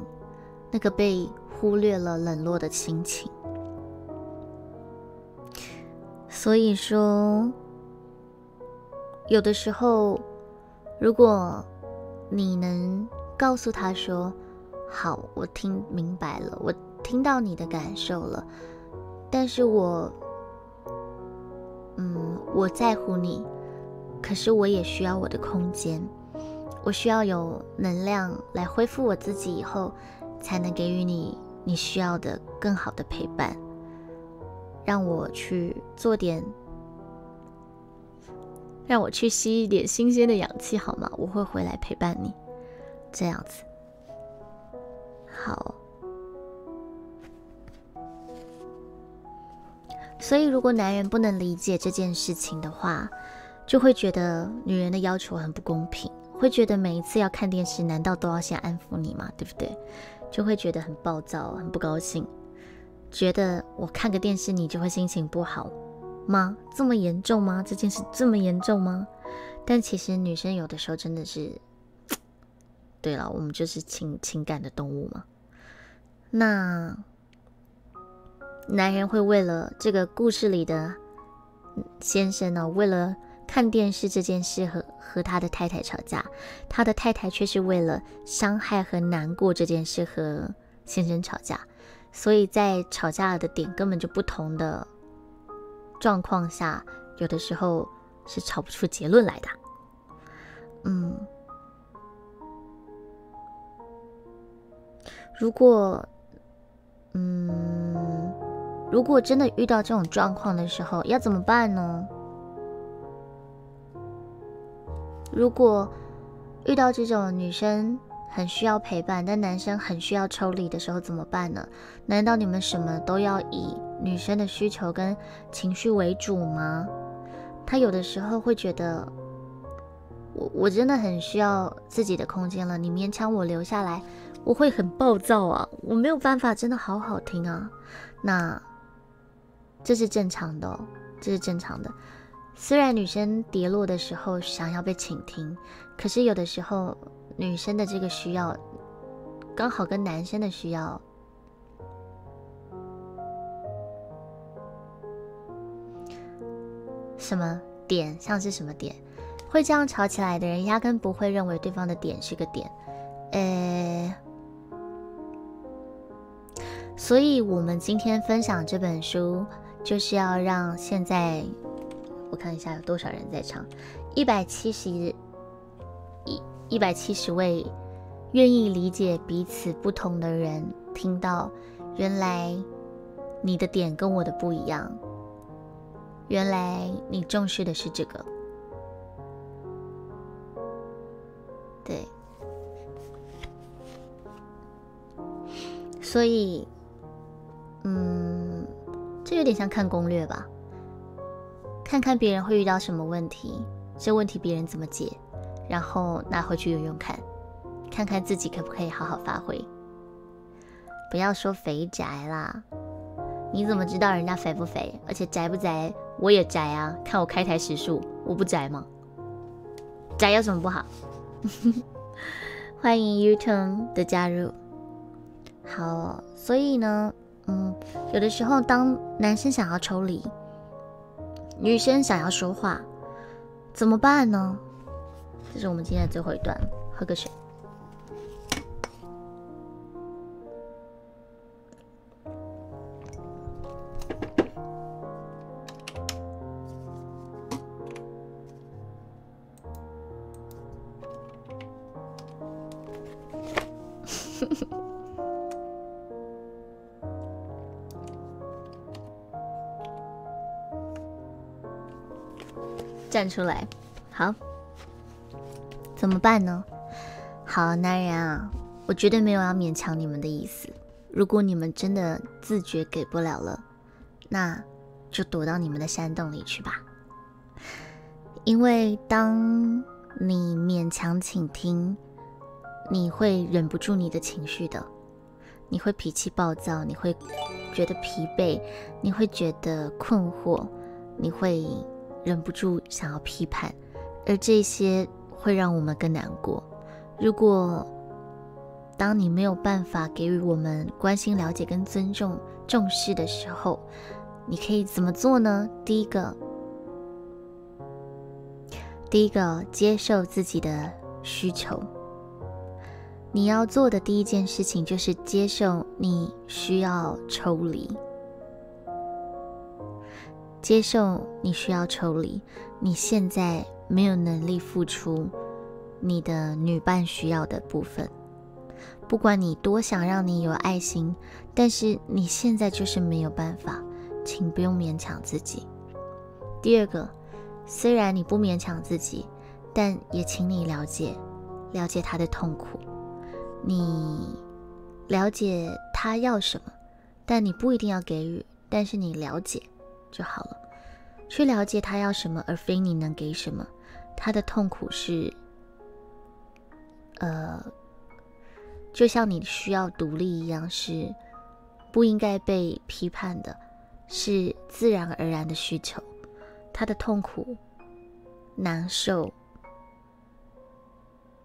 那个被忽略了、冷落的心情。所以说，有的时候，如果你能告诉他说：“好，我听明白了，我听到你的感受了，但是我，嗯，我在乎你，可是我也需要我的空间，我需要有能量来恢复我自己，以后才能给予你你需要的更好的陪伴。”让我去做点，让我去吸一点新鲜的氧气好吗？我会回来陪伴你，这样子。好。所以，如果男人不能理解这件事情的话，就会觉得女人的要求很不公平，会觉得每一次要看电视，难道都要先安抚你吗？对不对？就会觉得很暴躁，很不高兴。觉得我看个电视你就会心情不好吗？这么严重吗？这件事这么严重吗？但其实女生有的时候真的是，对了，我们就是情情感的动物嘛。那男人会为了这个故事里的先生呢，为了看电视这件事和和他的太太吵架，他的太太却是为了伤害和难过这件事和先生吵架，所以在吵架的点根本就不同的状况下，有的时候是吵不出结论来的。嗯，如果，嗯，如果真的遇到这种状况的时候，要怎么办呢？如果遇到这种女生很需要陪伴，但男生很需要抽离的时候，怎么办呢？难道你们什么都要以女生的需求跟情绪为主吗？他有的时候会觉得，我我真的很需要自己的空间了，你勉强我留下来，我会很暴躁啊，我没有办法真的好好听啊。那这是正常的，这是正常的。虽然女生跌落的时候想要被倾听，可是有的时候女生的这个需要刚好跟男生的需要。什么点？像是什么点，会这样吵起来的人压根不会认为对方的点是个点，呃，所以我们今天分享这本书就是要让现在。我看一下有多少人在场，一百七十一一百七十位愿意理解彼此不同的人，听到原来你的点跟我的不一样，原来你重视的是这个，对，所以，嗯，这有点像看攻略吧。看看别人会遇到什么问题，这问题别人怎么解，然后拿回去用用看，看看自己可不可以好好发挥。不要说肥宅啦，你怎么知道人家肥不肥？而且宅不宅，我也宅啊。看我开台时数，我不宅吗？宅有什么不好？欢迎 U Turn 的加入。好，所以呢，嗯，有的时候当男生想要抽离。女生想要说话，怎么办呢？这是我们今天的最后一段，喝个水。站出来，好，怎么办呢？好男人啊，我绝对没有要勉强你们的意思。如果你们真的自觉给不了了，那就躲到你们的山洞里去吧。因为当你勉强倾听，你会忍不住你的情绪的，你会脾气暴躁，你会觉得疲惫，你会觉得困惑，你会。忍不住想要批判，而这些会让我们更难过。如果当你没有办法给予我们关心、了解跟尊重、重视的时候，你可以怎么做呢？第一个，第一个，接受自己的需求。你要做的第一件事情就是接受你需要抽离。接受你需要抽离，你现在没有能力付出你的女伴需要的部分。不管你多想让你有爱心，但是你现在就是没有办法，请不用勉强自己。第二个，虽然你不勉强自己，但也请你了解，了解他的痛苦。你了解他要什么，但你不一定要给予，但是你了解。就好了，去了解他要什么，而非你能给什么。他的痛苦是，呃，就像你需要独立一样，是不应该被批判的，是自然而然的需求。他的痛苦、难受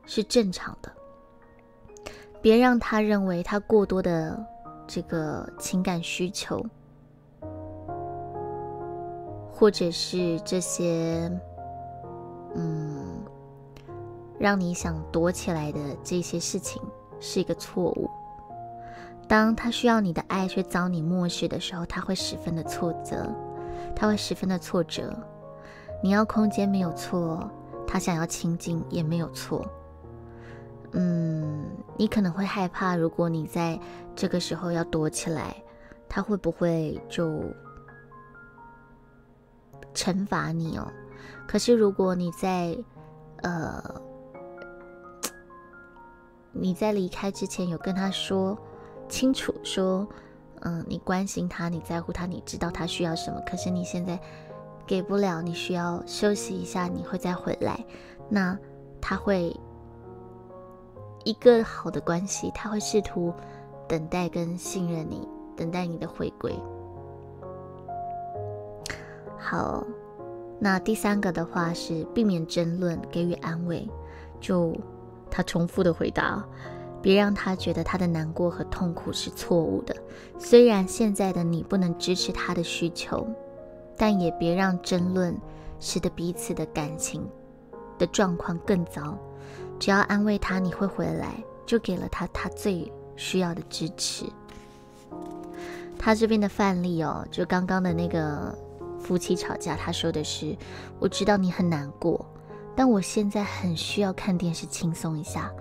是正常的，别让他认为他过多的这个情感需求。或者是这些，嗯，让你想躲起来的这些事情是一个错误。当他需要你的爱却遭你漠视的时候，他会十分的挫折，他会十分的挫折。你要空间没有错，他想要亲近也没有错。嗯，你可能会害怕，如果你在这个时候要躲起来，他会不会就惩罚你哦？可是如果你在呃你在离开之前有跟他说清楚，说嗯你关心他，你在乎他，你知道他需要什么，可是你现在给不了，你需要休息一下，你会再回来，那他会。一个好的关系，他会试图等待跟信任你，等待你的回归。好，那第三个的话是避免争论，给予安慰。就他重复的回答，别让他觉得他的难过和痛苦是错误的。虽然现在的你不能支持他的需求，但也别让争论使得彼此的感情的状况更糟。只要安慰他，你会回来，就给了他他最需要的支持。他这边的范例哦，就刚刚的那个夫妻吵架，他说的是：“我知道你很难过，但我现在很需要看电视轻松一下，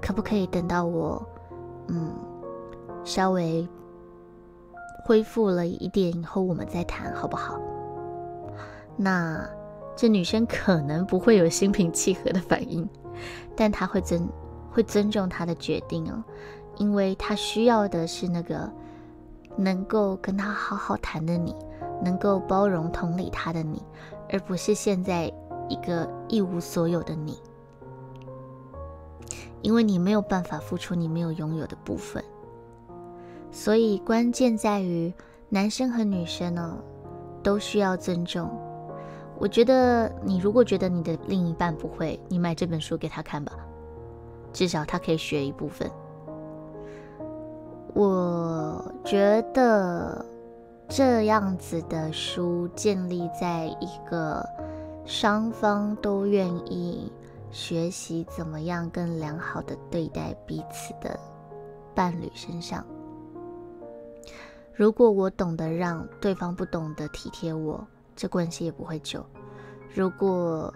可不可以等到我嗯稍微恢复了一点以后，我们再谈好不好？”那这女生可能不会有心平气和的反应。但她会尊会尊重他的决定哦，因为他需要的是那个能够跟他好好谈的你，能够包容同理他的你，而不是现在一个一无所有的你。因为你没有办法付出你没有拥有的部分，所以关键在于男生和女生呢都需要尊重。我觉得你如果觉得你的另一半不会，你买这本书给他看吧，至少他可以学一部分。我觉得这样子的书建立在一个双方都愿意学习怎么样更良好的对待彼此的伴侣身上。如果我懂得让对方不懂得体贴我。这关系也不会久。如果，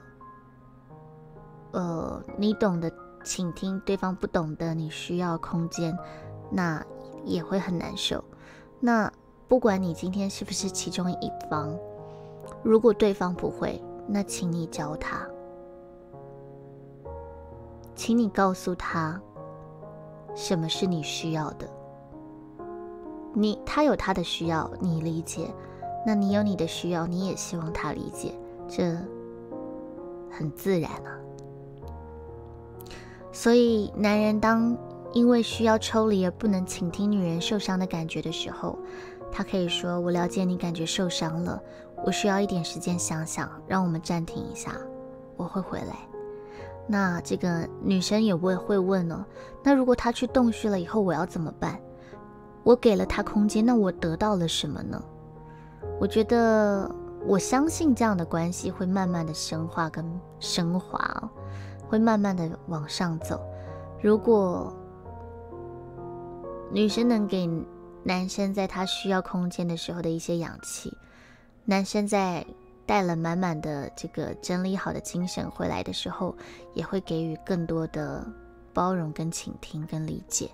呃，你懂得倾听对方不懂得，你需要空间，那也会很难受。那不管你今天是不是其中一方，如果对方不会，那请你教他，请你告诉他什么是你需要的。你他有他的需要，你理解。那你有你的需要，你也希望他理解，这很自然啊。所以，男人当因为需要抽离而不能倾听女人受伤的感觉的时候，他可以说：“我了解你感觉受伤了，我需要一点时间想想，让我们暂停一下，我会回来。”那这个女生也会会问哦，那如果他去洞穴了以后，我要怎么办？我给了他空间，那我得到了什么呢？我觉得，我相信这样的关系会慢慢的深化跟升华，会慢慢的往上走。如果女生能给男生在他需要空间的时候的一些氧气，男生在带了满满的这个整理好的精神回来的时候，也会给予更多的包容跟倾听跟理解。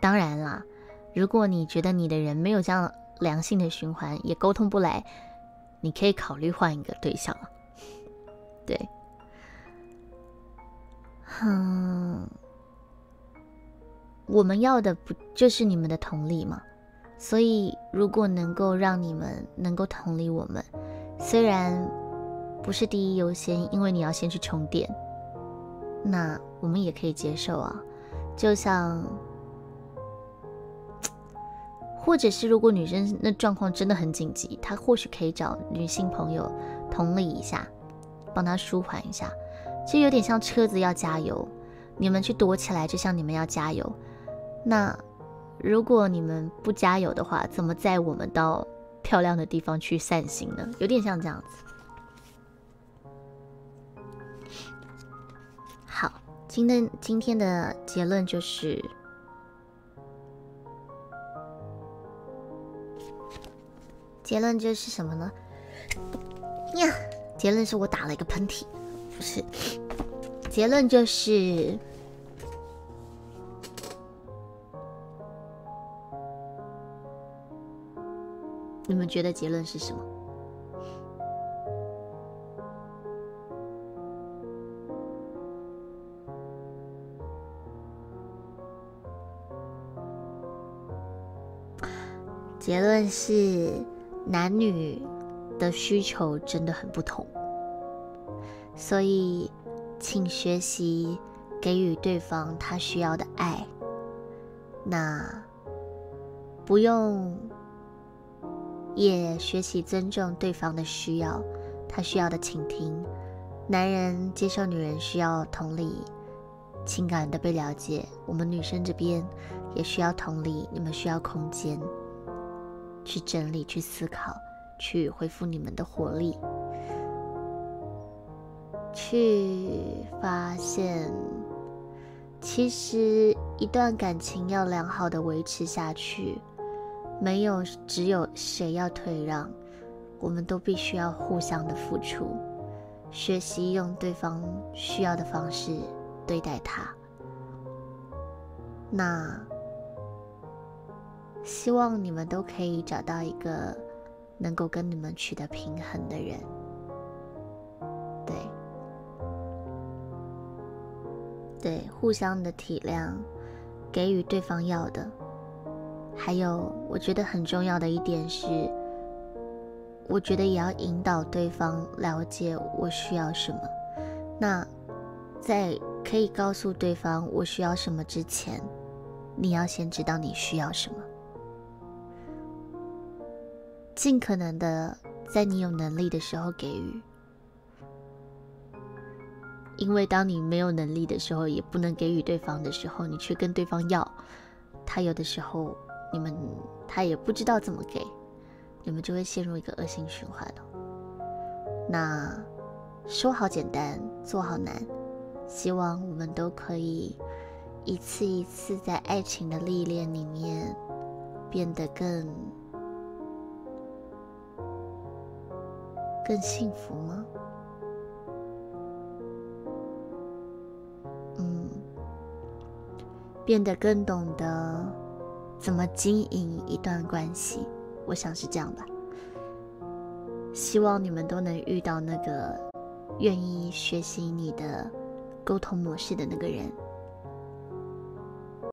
当然啦，如果你觉得你的人没有这样。良性的循环也沟通不来，你可以考虑换一个对象。对，嗯，我们要的不就是你们的同理吗？所以，如果能够让你们能够同理我们，虽然不是第一优先，因为你要先去充电，那我们也可以接受啊。就像。或者是如果女生那状况真的很紧急，她或许可以找女性朋友同理一下，帮她舒缓一下。其实有点像车子要加油，你们去躲起来，就像你们要加油。那如果你们不加油的话，怎么载我们到漂亮的地方去散心呢？有点像这样子。好，今天今天的结论就是，结论就是什么呢？呀，结论是我打了一个喷嚏，不是，结论就是。你们觉得结论是什么？结论是男女的需求真的很不同，所以请学习给予对方他需要的爱。那不用。也学习尊重对方的需要，他需要的倾听。男人接受女人需要同理，情感的被了解。我们女生这边也需要同理，你们需要空间去整理、去思考、去恢复你们的活力，去发现，其实一段感情要良好的维持下去。没有，只有谁要退让，我们都必须要互相的付出，学习用对方需要的方式对待他。那希望你们都可以找到一个能够跟你们取得平衡的人，对，对，互相的体谅，给予对方要的。还有，我觉得很重要的一点是，我觉得也要引导对方了解我需要什么。那在可以告诉对方我需要什么之前，你要先知道你需要什么，尽可能的在你有能力的时候给予。因为当你没有能力的时候，也不能给予对方的时候，你去跟对方要，他有的时候。你们他也不知道怎么给，你们就会陷入一个恶性循环了。那说好简单，做好难，希望我们都可以一次一次在爱情的历练里面变得更更幸福吗？嗯，变得更懂得。怎么经营一段关系？我想是这样吧。希望你们都能遇到那个愿意学习你的沟通模式的那个人。